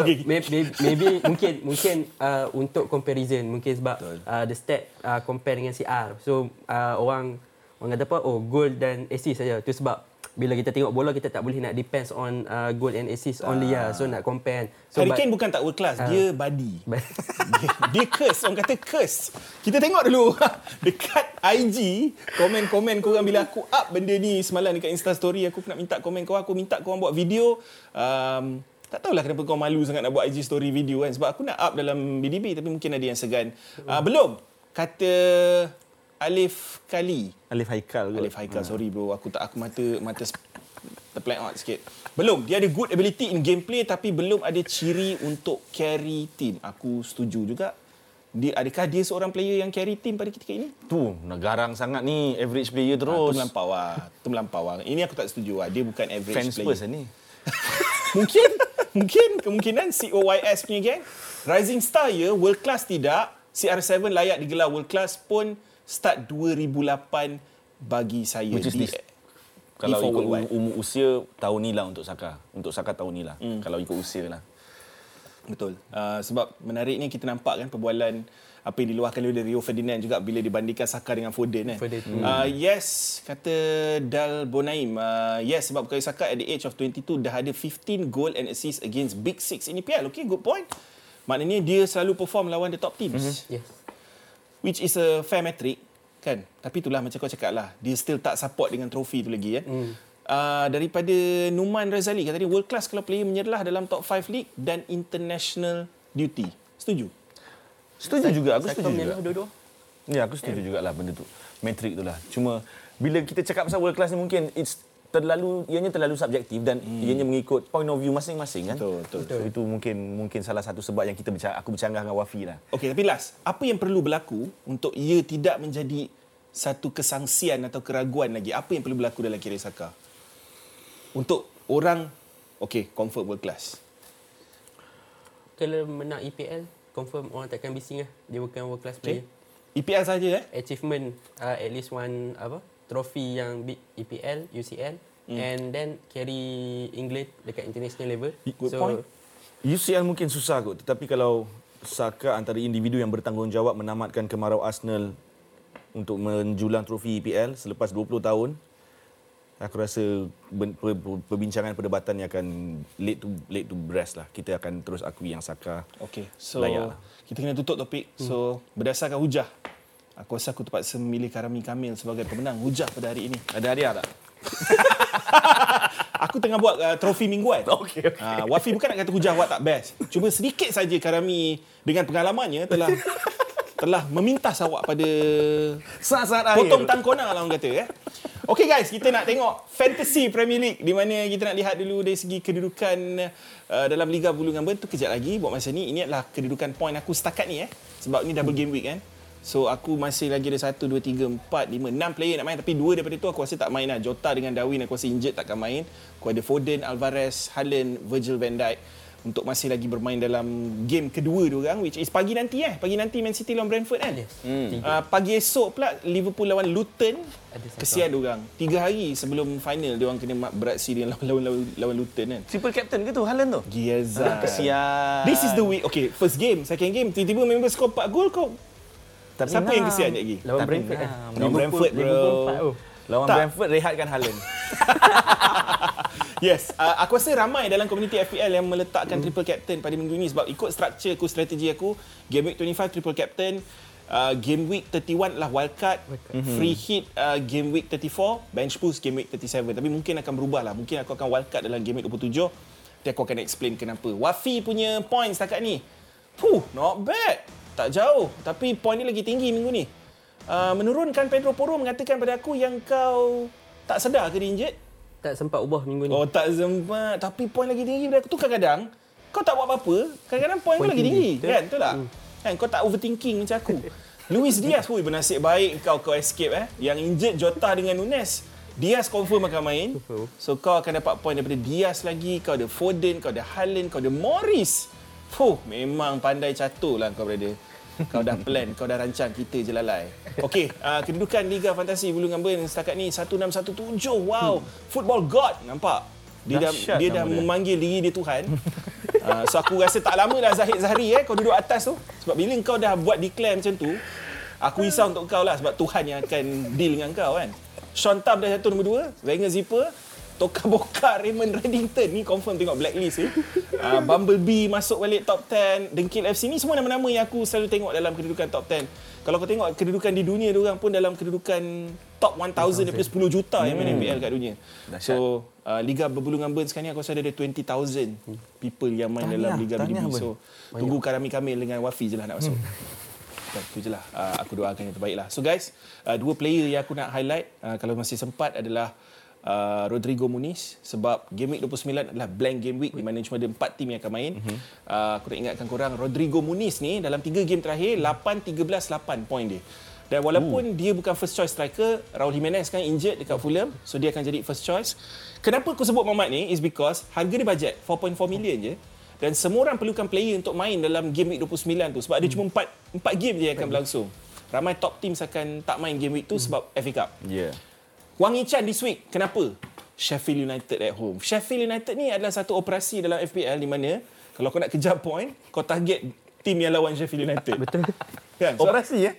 Okay. okay. maybe, maybe mungkin mungkin uh, untuk comparison mungkin sebab uh, the stat uh, compare dengan CR. So uh, orang orang kata apa? Oh, goal dan assist saja. Tu sebab bila kita tengok bola kita tak boleh nak depends on uh, goal and assist only lah. So nak compare. So Harry Kane bukan tak world class, Ah. dia body. dia, dia curse, orang kata curse. Kita tengok dulu dekat IG, komen-komen korang bila aku up benda ni semalam dekat Insta story, aku nak minta komen korang, aku minta korang buat video. Um, tak tahulah kenapa kau malu sangat nak buat IG story video kan. Sebab aku nak up dalam BDB tapi mungkin ada yang segan. Uh, belum. Kata Alif Kali. Alif Haikal kot. Alif Haikal, sorry bro. Aku tak aku mata mata terplank out sikit. Belum, dia ada good ability in gameplay tapi belum ada ciri untuk carry team. Aku setuju juga. Dia adakah dia seorang player yang carry team pada ketika ini? Tu, nak garang sangat ni average player Ah, terus. tu melampau lah. Tu melampau lah. Ini aku tak setuju lah. Dia bukan average Fans player. Spurs lah ni. Mungkin mungkin kemungkinan COYS punya gang Rising Star ya world class tidak CR7 layak digelar world class pun start 2008 bagi saya Which is di, this- Kalau ikut um- umur usia tahun ni lah untuk Saka. Untuk Saka tahun ni lah. Hmm. Kalau ikut usia lah. Betul. Uh, sebab menariknya kita nampak kan perbualan apa yang diluahkan oleh Rio Ferdinand juga bila dibandingkan Saka dengan Foden kan. Foden. Uh, yes, kata Dal Bonaim. Uh, yes, sebab Bukayo Saka at the age of 22 dah ada 15 goal and assist against Big Six in EPL. Okay, good point. Maknanya dia selalu perform lawan the top teams. Mm-hmm. Yes. Which is a fair metric kan. Tapi itulah macam kau cakap lah. Dia still tak support dengan trofi tu lagi kan. Mm. Uh, daripada Numan Razali kata dia world class kalau player menyerlah dalam top 5 league dan international duty. Setuju? Setuju juga, aku setuju juga. dua-dua. Ya, aku setuju jugalah benda tu. Metrik tu lah. Cuma bila kita cakap pasal world class ni mungkin it's terlalu ianya terlalu subjektif dan hmm. ianya mengikut point of view masing-masing kan. Betul, betul. So, itu mungkin mungkin salah satu sebab yang kita bercakap, aku bercanggah dengan Wafi lah. Okey, tapi last, apa yang perlu berlaku untuk ia tidak menjadi satu kesangsian atau keraguan lagi? Apa yang perlu berlaku dalam Kiri Saka? Untuk orang, okey, comfort world class. Kalau menang EPL, confirm orang takkan bising lah. Dia bukan world class Okay. player. EPL saja eh? Achievement uh, at least one apa trophy yang big EPL, UCL Hmm. and then carry England dekat international level. Good point. UCL mungkin susah kot tetapi kalau Saka antara individu yang bertanggungjawab menamatkan kemarau Arsenal untuk menjulang trofi EPL selepas 20 tahun aku rasa perbincangan perdebatannya akan late to late to rest lah kita akan terus akui yang Saka Okey, so Layak lah. kita kena tutup topik. So, berdasarkan hujah, aku rasa aku terpaksa memilih Karami Kamil sebagai pemenang hujah pada hari ini. ada hadiah tak Aku tengah buat uh, trofi mingguan. Okey, okey. Uh, Wafi bukan nak kata hujah awak tak best. Cuma sedikit saja Karami dengan pengalamannya telah telah memintas awak pada saat-saat potong tangkona lah orang kata eh. Okey guys, kita nak tengok Fantasy Premier League di mana kita nak lihat dulu dari segi kedudukan uh, dalam Liga Bulu Ngamba tu kejap lagi buat masa ni. Ini adalah kedudukan poin aku setakat ni eh. Sebab ni double game week kan. So aku masih lagi ada 1 2 3 4 5 6 player nak main tapi dua daripada tu aku rasa tak main lah. Jota dengan Darwin aku rasa injured takkan main. Aku ada Foden, Alvarez, Haaland, Virgil van Dijk untuk masih lagi bermain dalam game kedua dia orang which is pagi nanti eh. Pagi nanti Man City lawan Brentford kan. Yes. Hmm. Uh, pagi esok pula Liverpool lawan Luton. Kesian dia orang. Tiga hari sebelum final dia orang kena mak beraksi dengan lawan, lawan, lawan Luton kan. triple captain ke tu Haaland tu Gieza. kesian This is the week. Okay, first game, second game. Tiba-tiba member skor 4 gol kau. Tapi Siapa yang kesian lagi? Lawan Tapi Brentford kan. enam. Lawan Brentford, bro. Oh. lawan Tak. Brentford rehatkan Haaland Yes, uh, aku rasa ramai dalam komuniti FPL yang meletakkan triple captain pada minggu ini sebab ikut struktur aku, strategi aku, game week 25 triple captain, uh, game week 31 adalah wildcard, free hit uh, game week 34, bench boost game week 37. Tapi mungkin akan berubah lah. Mungkin aku akan wildcard dalam game week 27. Nanti aku akan explain kenapa. Wafi punya points setakat ni. Puh, not bad. Tak jauh. Tapi point dia lagi tinggi minggu ni. Uh, menurunkan Pedro Porro mengatakan pada aku yang kau tak sedar ke injured? tak sempat ubah minggu ni. Oh tak sempat Tapi poin lagi tinggi daripada aku tu kadang-kadang Kau tak buat apa-apa Kadang-kadang poin kau Poin lagi tinggi. tinggi Betul. Kan betul tak? Kan kau tak overthinking macam aku Luis Diaz pun bernasib baik kau kau escape eh Yang injured Jota dengan Nunes Diaz confirm akan main So kau akan dapat poin daripada Diaz lagi Kau ada Foden, kau ada Haaland, kau ada Morris Fuh, memang pandai catur lah kau brother kau dah plan, kau dah rancang, kita je lalai. Okey, uh, kedudukan Liga Fantasi Bulu Ngamben setakat ni 1617. Wow, football god nampak. Dia dah dia dah dia. memanggil diri dia Tuhan. Uh, so aku rasa tak lama dah Zahid Zahri eh kau duduk atas tu. Sebab bila kau dah buat declare macam tu, aku risau untuk kau lah sebab Tuhan yang akan deal dengan kau kan. Sean Tam dah jatuh nombor 2, Wenger Zipper, Toka Boka, Raymond Reddington ni confirm tengok blacklist eh. Uh, Bumblebee masuk balik top 10, Dengkil FC ni semua nama-nama yang aku selalu tengok dalam kedudukan top 10. Kalau kau tengok kedudukan di dunia dia orang pun dalam kedudukan top 1000 daripada 10 juta yang main FPL kat dunia. So uh, Liga Berbulu Ngamben sekarang ni aku rasa ada 20,000 people yang main dalam Tahniah, Liga BDB. So tunggu Karami Kamil dengan Wafi je lah nak masuk. Dan Itu je lah. Uh, aku doakan yang terbaik lah. So guys, uh, dua player yang aku nak highlight uh, kalau masih sempat adalah uh, Rodrigo Muniz sebab game week 29 adalah blank game week di mana cuma ada empat tim yang akan main. Uh-huh. Uh, aku nak ingatkan korang Rodrigo Muniz ni dalam tiga game terakhir 8 13 8 poin dia. Dan walaupun uh. dia bukan first choice striker, Raul Jimenez kan injured dekat Fulham, so dia akan jadi first choice. Kenapa aku sebut Mamat ni is because harga dia budget 4.4 million je. Dan semua orang perlukan player untuk main dalam game week 29 tu sebab dia cuma 4 4 game je yang akan berlangsung. Ramai top teams akan tak main game week tu sebab FA Cup. Yeah. Wang Yichan this week. Kenapa? Sheffield United at home. Sheffield United ni adalah satu operasi dalam FPL di mana kalau kau nak kejar point, kau target tim yang lawan Sheffield United. Betul. Kan? So, Operasi ya?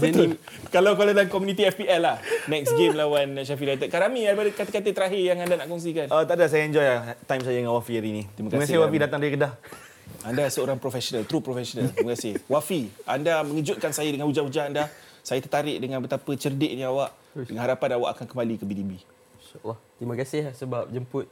Betul. Kalau kalau dalam community FPL lah. Next game lawan Sheffield United. Karami daripada kata-kata terakhir yang anda nak kongsikan. Oh, tak ada, saya enjoy lah time saya dengan Wafi hari ni. Terima Terima kasih, Wafi datang dari Kedah. Anda seorang profesional, true professional. Terima kasih. Wafi, anda mengejutkan saya dengan hujan-hujan anda. Saya tertarik dengan betapa cerdiknya awak. Dengan harapan awak akan kembali ke BDB. InsyaAllah. Terima kasih lah sebab jemput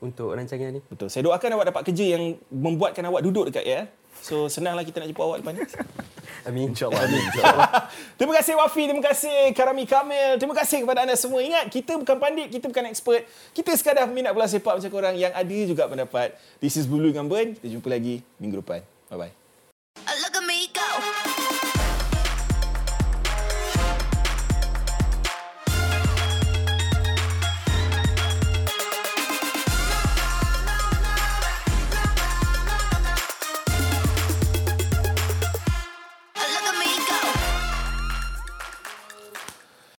untuk rancangan ni. Betul. Saya doakan awak dapat kerja yang membuatkan awak duduk dekat ya. So senanglah kita nak jumpa awak lepas ni. Amin. InsyaAllah. Terima kasih Wafi, terima kasih Karami Kamil. Terima kasih kepada anda semua. Ingat, kita bukan pandit, kita bukan expert. Kita sekadar minat bola sepak macam korang yang ada juga pendapat. This is Bulu Gamben. Kita jumpa lagi minggu depan. Bye-bye. Look at me go.